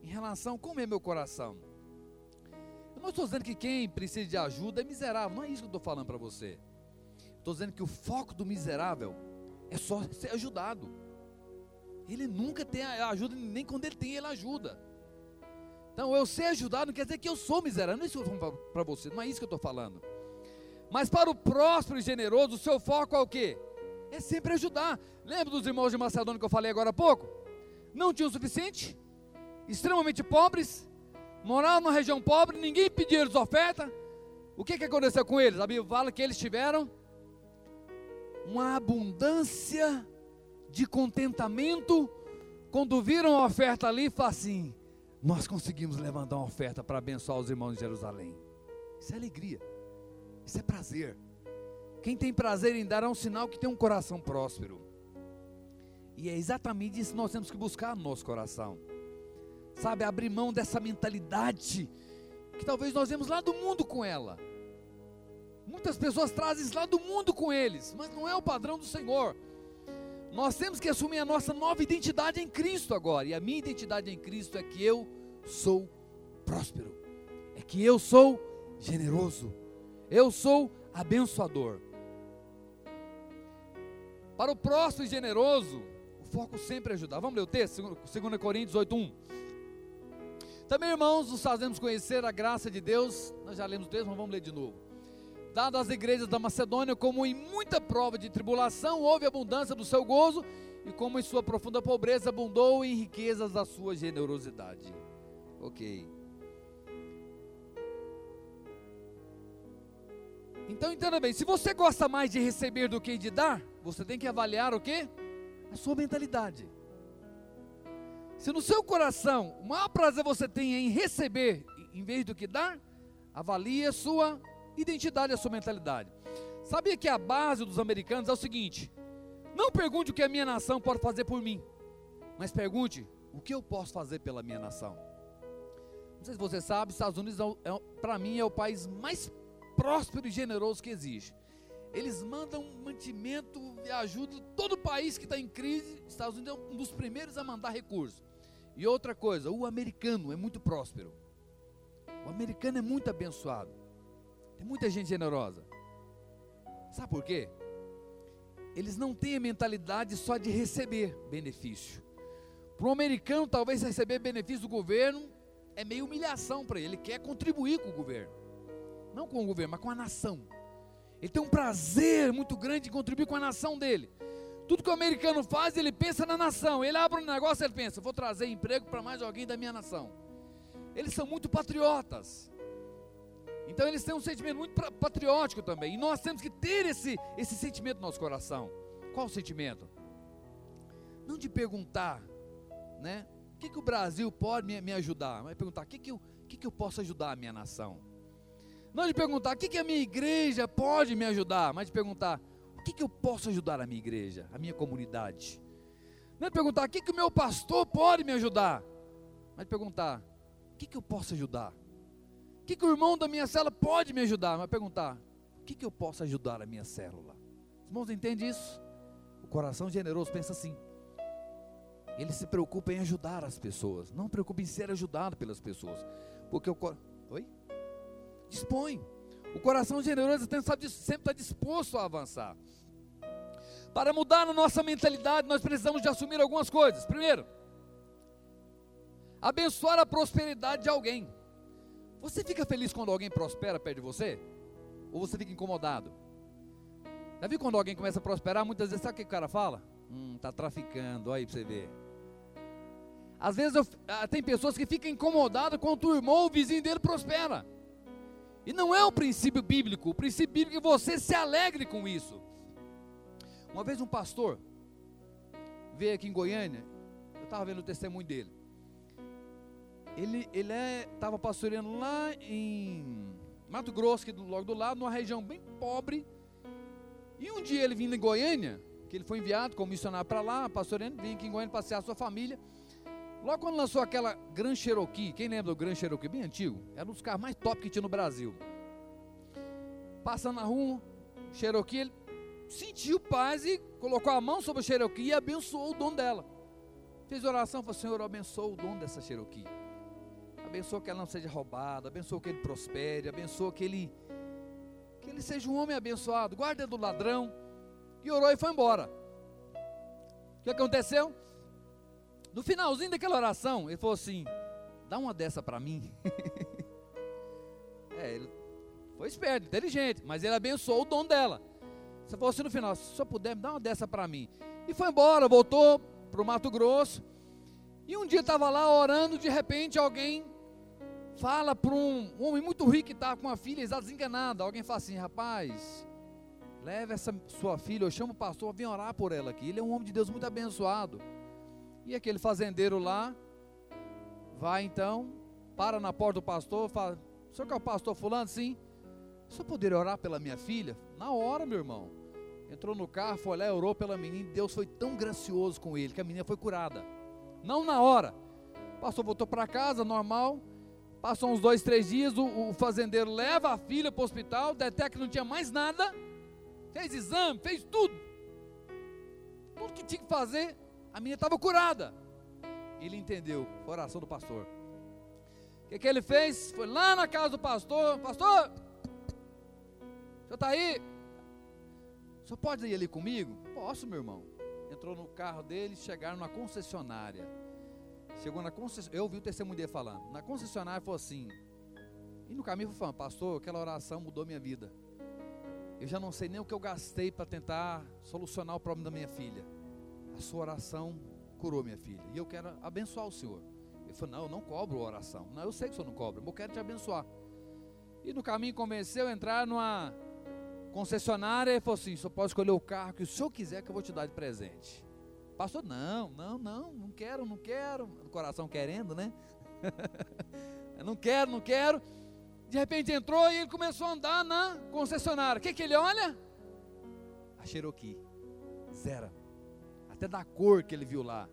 em relação a como é meu coração. Eu não estou dizendo que quem precisa de ajuda é miserável, não é isso que eu estou falando para você. Estou dizendo que o foco do miserável é só ser ajudado. Ele nunca tem ajuda, nem quando ele tem, ele ajuda. Então, eu ser ajudado não quer dizer que eu sou miserável. Não é isso que eu estou falando para você, não é isso que eu estou falando. Mas para o próspero e generoso, o seu foco é o quê? É sempre ajudar. Lembra dos irmãos de Macedônia que eu falei agora há pouco? Não tinha o suficiente? extremamente pobres, moravam numa região pobre, ninguém pedia eles oferta. O que, que aconteceu com eles? A Bíblia fala que eles tiveram uma abundância de contentamento quando viram a oferta ali e falaram assim: nós conseguimos levantar uma oferta para abençoar os irmãos de Jerusalém. Isso é alegria, isso é prazer. Quem tem prazer em dar é um sinal que tem um coração próspero. E é exatamente isso que nós temos que buscar no nosso coração sabe, abrir mão dessa mentalidade que talvez nós vemos lá do mundo com ela. Muitas pessoas trazem isso lá do mundo com eles, mas não é o padrão do Senhor. Nós temos que assumir a nossa nova identidade em Cristo agora. E a minha identidade em Cristo é que eu sou próspero, é que eu sou generoso, eu sou abençoador. Para o próspero e generoso, o foco sempre é ajudar. Vamos ler o texto, 2 Coríntios 8:1. Também, irmãos, nos fazemos conhecer a graça de Deus. Nós já lemos o texto, mas vamos ler de novo. Dado às igrejas da Macedônia, como em muita prova de tribulação, houve abundância do seu gozo, e como em sua profunda pobreza abundou em riquezas da sua generosidade. Ok. Então entenda bem, se você gosta mais de receber do que de dar, você tem que avaliar o que? A sua mentalidade. Se no seu coração o maior prazer você tem em receber em vez do que dar, avalie a sua identidade, a sua mentalidade. Sabia que a base dos americanos é o seguinte: não pergunte o que a minha nação pode fazer por mim, mas pergunte o que eu posso fazer pela minha nação. Não sei se você sabe, Estados Unidos, é, é, para mim, é o país mais próspero e generoso que existe. Eles mandam mantimento e ajuda todo país que está em crise. Estados Unidos é um dos primeiros a mandar recursos. E outra coisa, o americano é muito próspero. O americano é muito abençoado. Tem muita gente generosa. Sabe por quê? Eles não têm a mentalidade só de receber benefício. Para um americano, talvez receber benefício do governo é meio humilhação para ele. Ele quer contribuir com o governo. Não com o governo, mas com a nação. Ele tem um prazer muito grande em contribuir com a nação dele. Tudo que o americano faz, ele pensa na nação. Ele abre um negócio, ele pensa: vou trazer emprego para mais alguém da minha nação. Eles são muito patriotas. Então eles têm um sentimento muito patriótico também. E nós temos que ter esse, esse sentimento no nosso coração. Qual o sentimento? Não de perguntar, né? O que, que o Brasil pode me, me ajudar? Mas perguntar, o que, que, eu, o que, que eu posso ajudar a minha nação? Não de perguntar, o que, que a minha igreja pode me ajudar? Mas de perguntar, o que, que eu posso ajudar a minha igreja, a minha comunidade? Não é perguntar, o que, que o meu pastor pode me ajudar? Mas perguntar, o que, que eu posso ajudar? Que, que o irmão da minha célula pode me ajudar? Vai perguntar: o que, que eu posso ajudar a minha célula? Os irmãos entendem isso? O coração generoso pensa assim. Ele se preocupa em ajudar as pessoas, não preocupa em ser ajudado pelas pessoas. Porque o Oi? Dispõe. O coração generoso sempre está disposto a avançar. Para mudar a nossa mentalidade, nós precisamos de assumir algumas coisas. Primeiro, abençoar a prosperidade de alguém. Você fica feliz quando alguém prospera perto de você? Ou você fica incomodado? Já viu quando alguém começa a prosperar? Muitas vezes, sabe o que o cara fala? Hum, tá traficando, aí para você ver. Às vezes eu, ah, tem pessoas que ficam incomodadas quando o irmão ou o vizinho dele prospera. E não é o princípio bíblico. O princípio bíblico é que você se alegre com isso. Uma vez um pastor veio aqui em Goiânia, eu estava vendo o testemunho dele. Ele ele estava é, pastoreando lá em Mato Grosso, que logo do lado, numa região bem pobre. E um dia ele vindo em Goiânia, que ele foi enviado como missionário para lá, pastoreando, vinha aqui em Goiânia passear a sua família. Logo quando lançou aquela Grand Cherokee, quem lembra do Grand Cherokee? Bem antigo, era um dos carros mais top que tinha no Brasil. Passando na rua, Cherokee, ele sentiu paz e colocou a mão sobre a Cherokee e abençoou o dono dela. Fez oração, falou: Senhor, abençoa o dono dessa Cherokee. Abençoa que ela não seja roubada, abençoa que ele prospere, abençoa que ele que ele seja um homem abençoado. Guarda do ladrão. E orou e foi embora. O que aconteceu? No finalzinho daquela oração, ele falou assim: dá uma dessa para mim. (laughs) é, ele foi esperto, inteligente, mas ele abençoou o dono dela. Você falou assim no final: se só puder, me dá uma dessa para mim. E foi embora, voltou para o Mato Grosso. E um dia estava lá orando, de repente alguém fala para um, homem muito rico que estava com uma filha desenganada. Alguém fala assim: rapaz, leve essa sua filha, eu chamo o pastor, vem orar por ela aqui. Ele é um homem de Deus muito abençoado. E aquele fazendeiro lá, vai então, para na porta do pastor, fala: o senhor que é o pastor Fulano? Sim. O senhor poderia orar pela minha filha? Na hora, meu irmão. Entrou no carro, foi lá, orou pela menina. Deus foi tão gracioso com ele que a menina foi curada. Não na hora. O pastor voltou para casa, normal. Passou uns dois, três dias. O, o fazendeiro leva a filha para o hospital, detecta que não tinha mais nada. Fez exame, fez tudo. Tudo que tinha que fazer. A menina estava curada. Ele entendeu. Foi a oração do pastor. O que, que ele fez? Foi lá na casa do pastor. Pastor, o senhor está aí? senhor pode ir ali comigo? Posso, meu irmão. Entrou no carro dele, chegaram na concessionária. Chegou na concessionária, eu ouvi o testemunho dele falando. Na concessionária falou assim. E no caminho falando, pastor, aquela oração mudou minha vida. Eu já não sei nem o que eu gastei para tentar solucionar o problema da minha filha. A sua oração curou minha filha. E eu quero abençoar o senhor. Ele falou, não, eu não cobro oração. Não, eu sei que o senhor não cobra, mas eu quero te abençoar. E no caminho convenceu a entrar numa concessionária e falou assim: só pode escolher o carro que o senhor quiser que eu vou te dar de presente. Pastor, não, não, não, não quero, não quero. O coração querendo, né? (laughs) não quero, não quero. De repente entrou e ele começou a andar na concessionária. O que, que ele olha? A Cherokee. Zero. Até da cor que ele viu lá.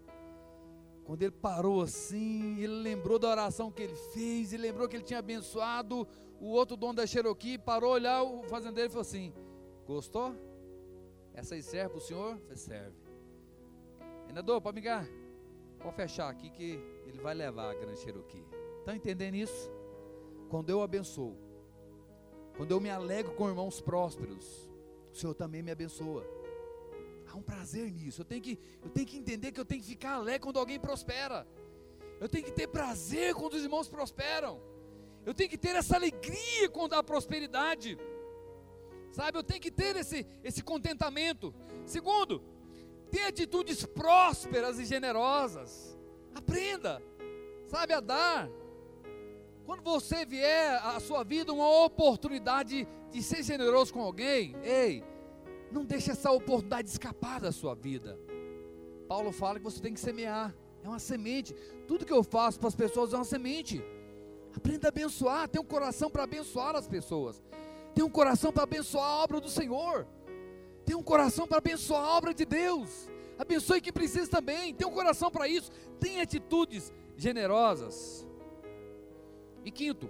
Quando ele parou assim, ele lembrou da oração que ele fez, ele lembrou que ele tinha abençoado o outro dono da Cherokee parou, olhar o fazendeiro e falou assim: Gostou? Essa aí serve para o senhor? Falei, serve. Renador, pode ligar? Pode fechar aqui que ele vai levar a grande Cherokee. Estão entendendo isso? Quando eu abençoo, quando eu me alegro com irmãos prósperos, o Senhor também me abençoa. Há um prazer nisso. Eu tenho que, eu tenho que entender que eu tenho que ficar alegre quando alguém prospera. Eu tenho que ter prazer quando os irmãos prosperam. Eu tenho que ter essa alegria com a prosperidade. Sabe, eu tenho que ter esse, esse contentamento. Segundo, tenha atitudes prósperas e generosas. Aprenda, sabe, a dar. Quando você vier à sua vida uma oportunidade de ser generoso com alguém, ei, não deixe essa oportunidade escapar da sua vida. Paulo fala que você tem que semear, é uma semente. Tudo que eu faço para as pessoas é uma semente. Aprenda a abençoar, tem um coração para abençoar as pessoas. Tem um coração para abençoar a obra do Senhor. Tem um coração para abençoar a obra de Deus. Abençoe quem precisa também. Tem um coração para isso. Tem atitudes generosas. E quinto,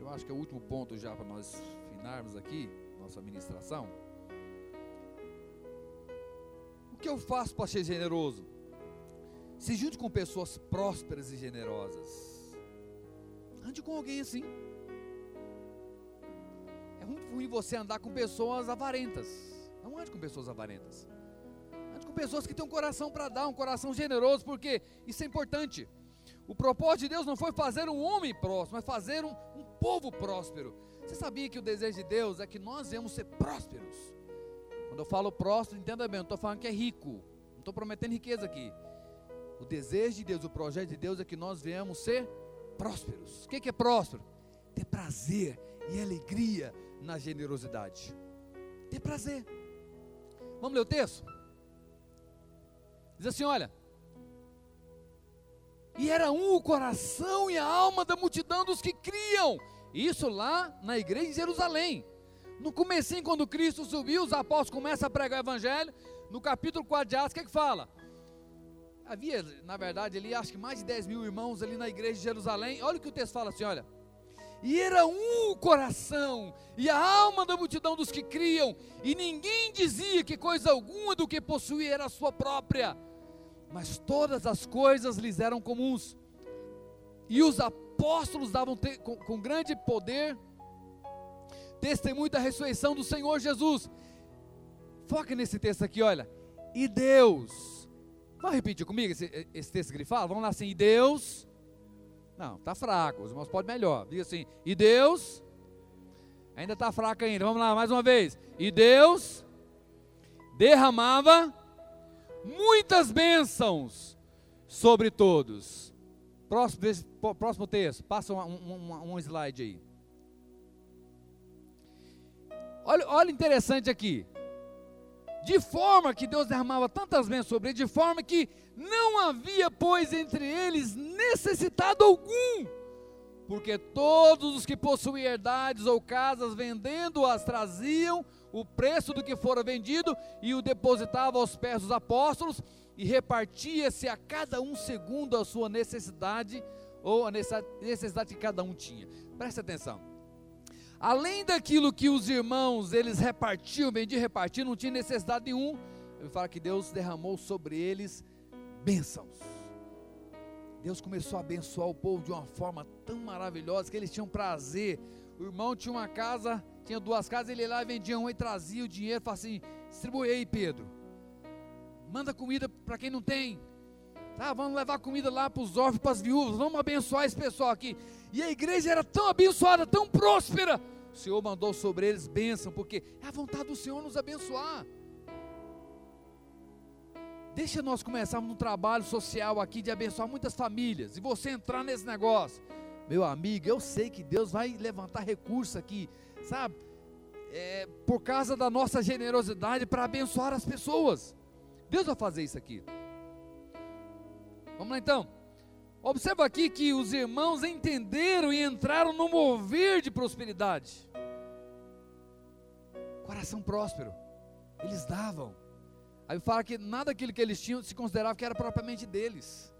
eu acho que é o último ponto já para nós finarmos aqui nossa ministração. O que eu faço para ser generoso? Se junte com pessoas prósperas e generosas. Ande com alguém assim. É muito ruim você andar com pessoas avarentas. Não ande com pessoas avarentas. Ande com pessoas que têm um coração para dar, um coração generoso, porque isso é importante. O propósito de Deus não foi fazer um homem próspero, mas fazer um, um povo próspero. Você sabia que o desejo de Deus é que nós devemos ser prósperos? Quando eu falo próspero, entenda bem, não estou falando que é rico, não estou prometendo riqueza aqui. O desejo de Deus, o projeto de Deus é que nós venhamos ser prósperos. O que é próspero? Ter prazer e alegria na generosidade. Ter prazer. Vamos ler o texto? Diz assim: olha. E era um o coração e a alma da multidão dos que criam. Isso lá na igreja de Jerusalém. No comecinho, quando Cristo subiu, os apóstolos começam a pregar o evangelho. No capítulo 4 de Atos, o que, é que fala? Havia, na verdade, ali acho que mais de 10 mil irmãos ali na igreja de Jerusalém. Olha o que o texto fala assim: olha. E era um o coração e a alma da multidão dos que criam, e ninguém dizia que coisa alguma do que possuía era sua própria, mas todas as coisas lhes eram comuns. E os apóstolos davam te, com, com grande poder testemunho da ressurreição do Senhor Jesus. Foca nesse texto aqui, olha. E Deus Vamos repetir comigo esse, esse texto fala? Vamos lá assim, e Deus. Não, está fraco, os irmãos podem melhor. Diga assim, e Deus. Ainda está fraco ainda, vamos lá, mais uma vez. E Deus derramava muitas bênçãos sobre todos. Próximo, próximo texto, passa um, um, um slide aí. Olha, olha interessante aqui de forma que Deus derramava tantas bênçãos sobre ele, de forma que não havia, pois, entre eles necessitado algum, porque todos os que possuíam herdades ou casas, vendendo-as, traziam o preço do que fora vendido e o depositavam aos pés dos apóstolos, e repartia-se a cada um segundo a sua necessidade, ou a necessidade que cada um tinha. Preste atenção. Além daquilo que os irmãos eles repartiam, vendiam, repartiam, não tinha necessidade nenhum. Ele fala que Deus derramou sobre eles bênçãos. Deus começou a abençoar o povo de uma forma tão maravilhosa que eles tinham prazer. O irmão tinha uma casa, tinha duas casas, ele ia lá e vendia uma e trazia o dinheiro, falava assim: distribui aí, Pedro. Manda comida para quem não tem. Tá, vamos levar comida lá para os órfãos, para as viúvas, vamos abençoar esse pessoal aqui. E a igreja era tão abençoada, tão próspera. O Senhor mandou sobre eles bênção, porque é a vontade do Senhor nos abençoar. Deixa nós começarmos um trabalho social aqui de abençoar muitas famílias. E você entrar nesse negócio. Meu amigo, eu sei que Deus vai levantar recursos aqui, sabe? É, por causa da nossa generosidade para abençoar as pessoas. Deus vai fazer isso aqui. Vamos lá então. Observa aqui que os irmãos entenderam e entraram no mover de prosperidade. Coração próspero. Eles davam. Aí fala que nada daquilo que eles tinham se considerava que era propriamente deles.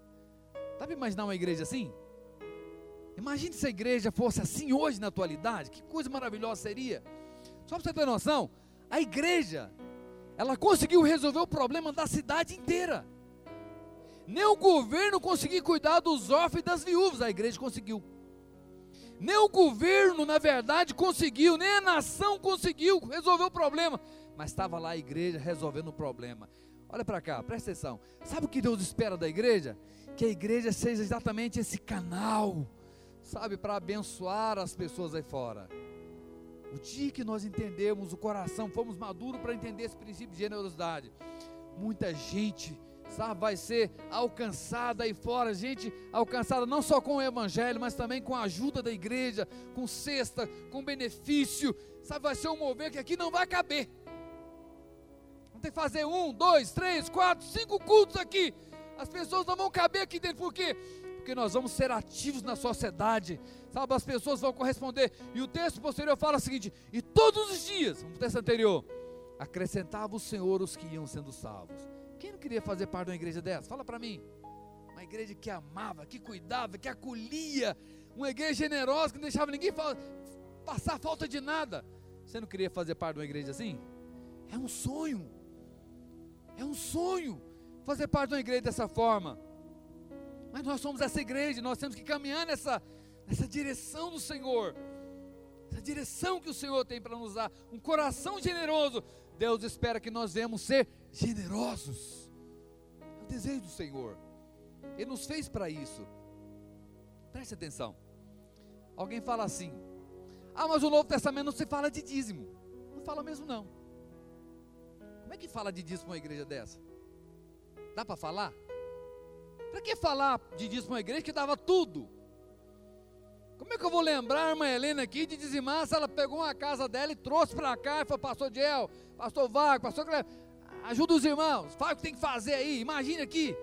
Dá para imaginar uma igreja assim? Imagine se a igreja fosse assim hoje na atualidade, que coisa maravilhosa seria. Só para você ter noção, a igreja, ela conseguiu resolver o problema da cidade inteira. Nem o governo conseguiu cuidar dos órfãos e das viúvas, a igreja conseguiu. Nem o governo, na verdade, conseguiu, nem a nação conseguiu resolver o problema, mas estava lá a igreja resolvendo o problema. Olha para cá, presta atenção. Sabe o que Deus espera da igreja? Que a igreja seja exatamente esse canal, sabe, para abençoar as pessoas aí fora. O dia que nós entendemos o coração, fomos maduros para entender esse princípio de generosidade, muita gente sabe, vai ser alcançada aí fora, gente alcançada não só com o evangelho, mas também com a ajuda da igreja, com cesta, com benefício, sabe, vai ser um mover que aqui não vai caber. Vamos ter que fazer um, dois, três, quatro, cinco cultos aqui. As pessoas não vão caber aqui dentro, por quê? Porque nós vamos ser ativos na sociedade, sabe? As pessoas vão corresponder. E o texto posterior fala o seguinte: e todos os dias, vamos texto anterior, acrescentava o Senhor os que iam sendo salvos. Quem não queria fazer parte de uma igreja dessa? Fala para mim. Uma igreja que amava, que cuidava, que acolhia, uma igreja generosa que não deixava ninguém passar falta de nada. Você não queria fazer parte de uma igreja assim? É um sonho. É um sonho fazer parte de uma igreja dessa forma. Mas nós somos essa igreja, nós temos que caminhar nessa, nessa direção do Senhor. Essa direção que o Senhor tem para nos dar, um coração generoso. Deus espera que nós venhamos ser generosos. É o desejo do Senhor. Ele nos fez para isso. Preste atenção. Alguém fala assim: Ah, mas o Novo Testamento não se fala de dízimo. Não fala mesmo não. Como é que fala de dízimo uma igreja dessa? Dá para falar? Para que falar de dízimo uma igreja que dava tudo? Como é que eu vou lembrar a irmã Helena aqui de dizimar se ela pegou uma casa dela e trouxe para cá e falou, pastor Diel, pastor Vago, pastor Cleber, ajuda os irmãos, faz o que tem que fazer aí, imagine aqui.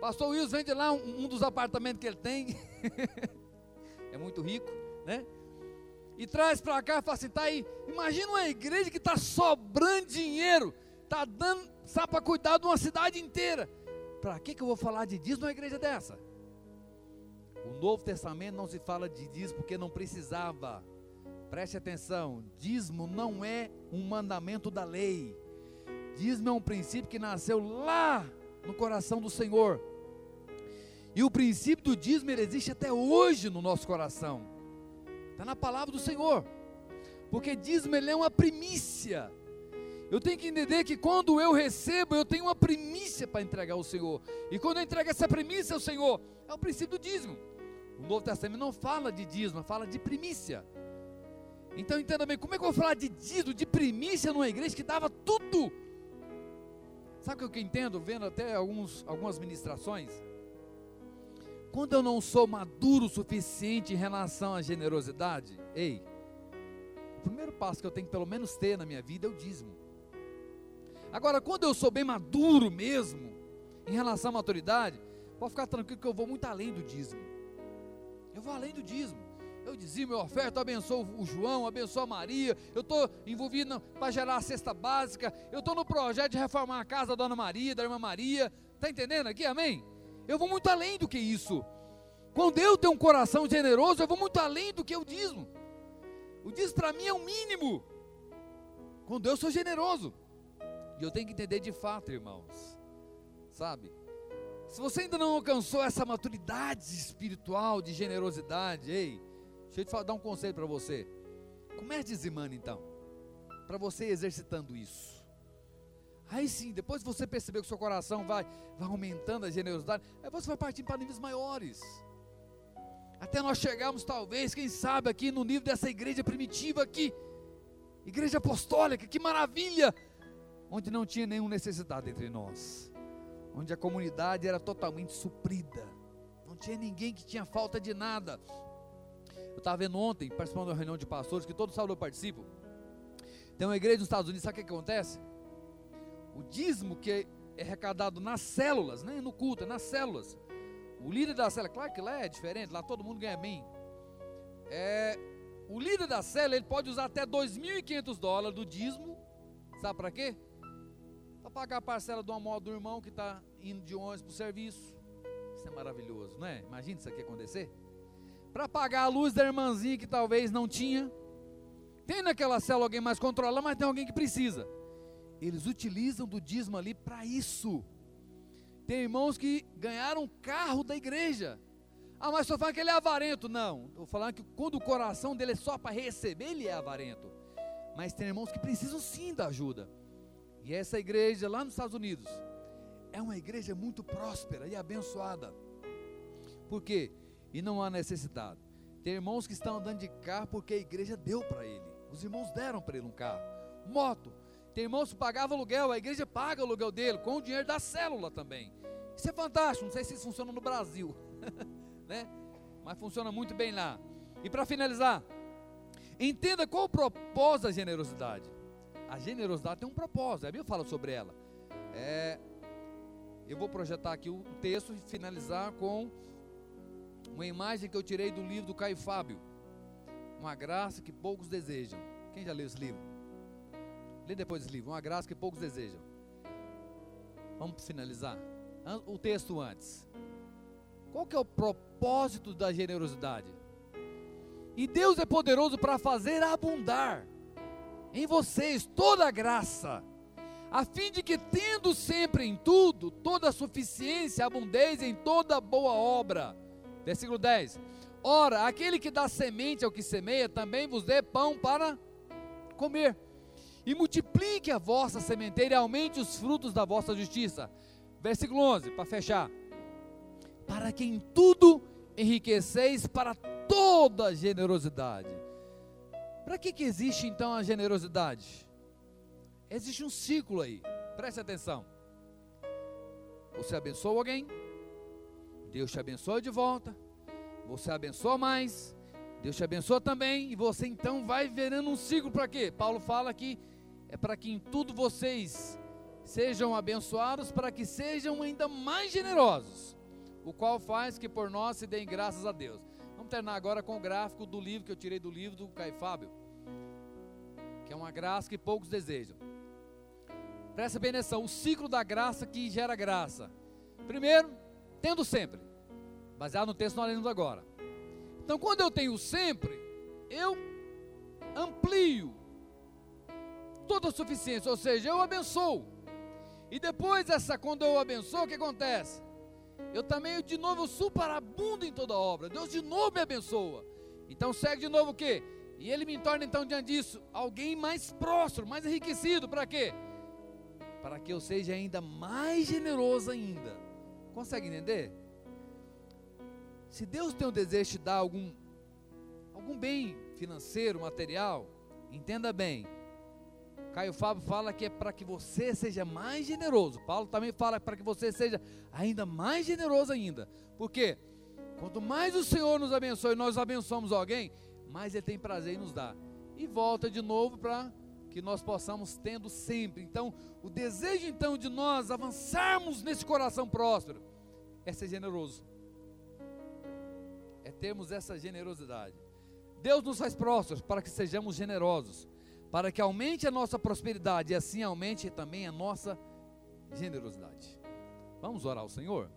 Pastor Wilson vende lá um, um dos apartamentos que ele tem, (laughs) é muito rico, né? E traz para cá e fala assim, tá aí, imagina uma igreja que está sobrando dinheiro, está dando, sabe, para cuidar de uma cidade inteira. Para que, que eu vou falar de dízimo numa igreja dessa? O Novo Testamento não se fala de dízimo porque não precisava. Preste atenção: dízimo não é um mandamento da lei. Dízimo é um princípio que nasceu lá no coração do Senhor. E o princípio do dízimo existe até hoje no nosso coração. Está na palavra do Senhor. Porque dízimo é uma primícia. Eu tenho que entender que quando eu recebo, eu tenho uma primícia para entregar ao Senhor. E quando eu entrego essa primícia ao Senhor, é o princípio do dízimo. O Novo Testamento não fala de dízimo, fala de primícia. Então entenda bem, como é que eu vou falar de dízimo, de primícia numa igreja que dava tudo? Sabe o que eu entendo, vendo até alguns, algumas ministrações? Quando eu não sou maduro o suficiente em relação à generosidade, ei, o primeiro passo que eu tenho que pelo menos ter na minha vida é o dízimo. Agora, quando eu sou bem maduro mesmo, em relação à maturidade, pode ficar tranquilo que eu vou muito além do dízimo. Eu vou além do dízimo. Eu dizia meu oferta, eu abençoo o João, abençoo a Maria. Eu estou envolvido para gerar a cesta básica. Eu estou no projeto de reformar a casa da Dona Maria, da Irmã Maria. Está entendendo aqui? Amém? Eu vou muito além do que isso. Quando eu tenho um coração generoso, eu vou muito além do que o dízimo. O dízimo para mim é o mínimo. Quando eu sou generoso. E eu tenho que entender de fato, irmãos. Sabe? Se você ainda não alcançou essa maturidade espiritual de generosidade, ei, deixa eu te dar um conselho para você. Comece dizimando então, para você exercitando isso. Aí sim, depois você perceber que o seu coração vai, vai aumentando a generosidade, aí você vai partir para níveis maiores. Até nós chegarmos, talvez, quem sabe, aqui no nível dessa igreja primitiva aqui, igreja apostólica, que maravilha! Onde não tinha nenhum necessitado entre nós onde a comunidade era totalmente suprida, não tinha ninguém que tinha falta de nada. Eu estava vendo ontem, participando de uma reunião de pastores, que todo sábado eu participo. Tem uma igreja nos Estados Unidos, sabe o que, acontece? O dízimo que é arrecadado nas células, né, no culto, é nas células. O líder da célula, claro que lá é diferente, lá todo mundo ganha bem. É, o líder da célula, ele pode usar até 2.500 dólares do dízimo, sabe para quê? Para pagar a parcela uma moto do irmão que está indo de ônibus para o serviço. Isso é maravilhoso, não é? Imagina isso aqui acontecer. Para pagar a luz da irmãzinha que talvez não tinha. Tem naquela célula alguém mais controlado, mas tem alguém que precisa. Eles utilizam do dízimo ali para isso. Tem irmãos que ganharam carro da igreja. Ah, mas só fala que ele é avarento. Não, estou falando que quando o coração dele é só para receber, ele é avarento. Mas tem irmãos que precisam sim da ajuda. E essa igreja lá nos Estados Unidos é uma igreja muito próspera e abençoada. Por quê? E não há necessidade. Tem irmãos que estão andando de carro porque a igreja deu para ele. Os irmãos deram para ele um carro, moto. Tem irmãos que pagavam aluguel, a igreja paga o aluguel dele com o dinheiro da célula também. Isso é fantástico. Não sei se isso funciona no Brasil, (laughs) né? Mas funciona muito bem lá. E para finalizar, entenda qual o propósito da generosidade. A generosidade tem um propósito, a Bíblia fala sobre ela. É, eu vou projetar aqui o texto e finalizar com uma imagem que eu tirei do livro do Caio Fábio. Uma graça que poucos desejam. Quem já leu esse livro? Lê depois esse livro. Uma graça que poucos desejam. Vamos finalizar. O texto antes. Qual que é o propósito da generosidade? E Deus é poderoso para fazer abundar em vocês toda a graça, a fim de que, tendo sempre em tudo, toda a suficiência, abundez em toda boa obra. Versículo 10. Ora, aquele que dá semente ao que semeia, também vos dê pão para comer. E multiplique a vossa sementeira e aumente os frutos da vossa justiça. Versículo 11, para fechar. Para que em tudo enriqueceis para toda generosidade. Para que, que existe então a generosidade? Existe um ciclo aí, preste atenção. Você abençoa alguém, Deus te abençoa de volta, você abençoa mais, Deus te abençoa também, e você então vai virando um ciclo para quê? Paulo fala que é para que em tudo vocês sejam abençoados, para que sejam ainda mais generosos, o qual faz que por nós se deem graças a Deus. Vamos terminar agora com o gráfico do livro que eu tirei do livro do Caio Fábio, que é uma graça que poucos desejam. Presta bem atenção, o ciclo da graça que gera graça. Primeiro, tendo sempre baseado no texto que nós lemos agora. Então, quando eu tenho sempre, eu amplio toda a suficiência, ou seja, eu abençoo. E depois essa, quando eu abençoo, o que acontece? Eu também de novo superabundo em toda obra. Deus de novo me abençoa. Então segue de novo o quê? E ele me torna então diante disso alguém mais próximo, mais enriquecido. Para quê? Para que eu seja ainda mais generoso ainda. Consegue entender? Se Deus tem o desejo de dar algum, algum bem financeiro, material, entenda bem. Caio Fábio fala que é para que você seja mais generoso. Paulo também fala para que você seja ainda mais generoso ainda. Por quê? Quanto mais o Senhor nos abençoe, nós abençoamos alguém, mais Ele tem prazer em nos dar. E volta de novo para que nós possamos tendo sempre. Então, o desejo então de nós avançarmos nesse coração próspero é ser generoso é termos essa generosidade. Deus nos faz prósperos para que sejamos generosos, para que aumente a nossa prosperidade e assim aumente também a nossa generosidade. Vamos orar ao Senhor?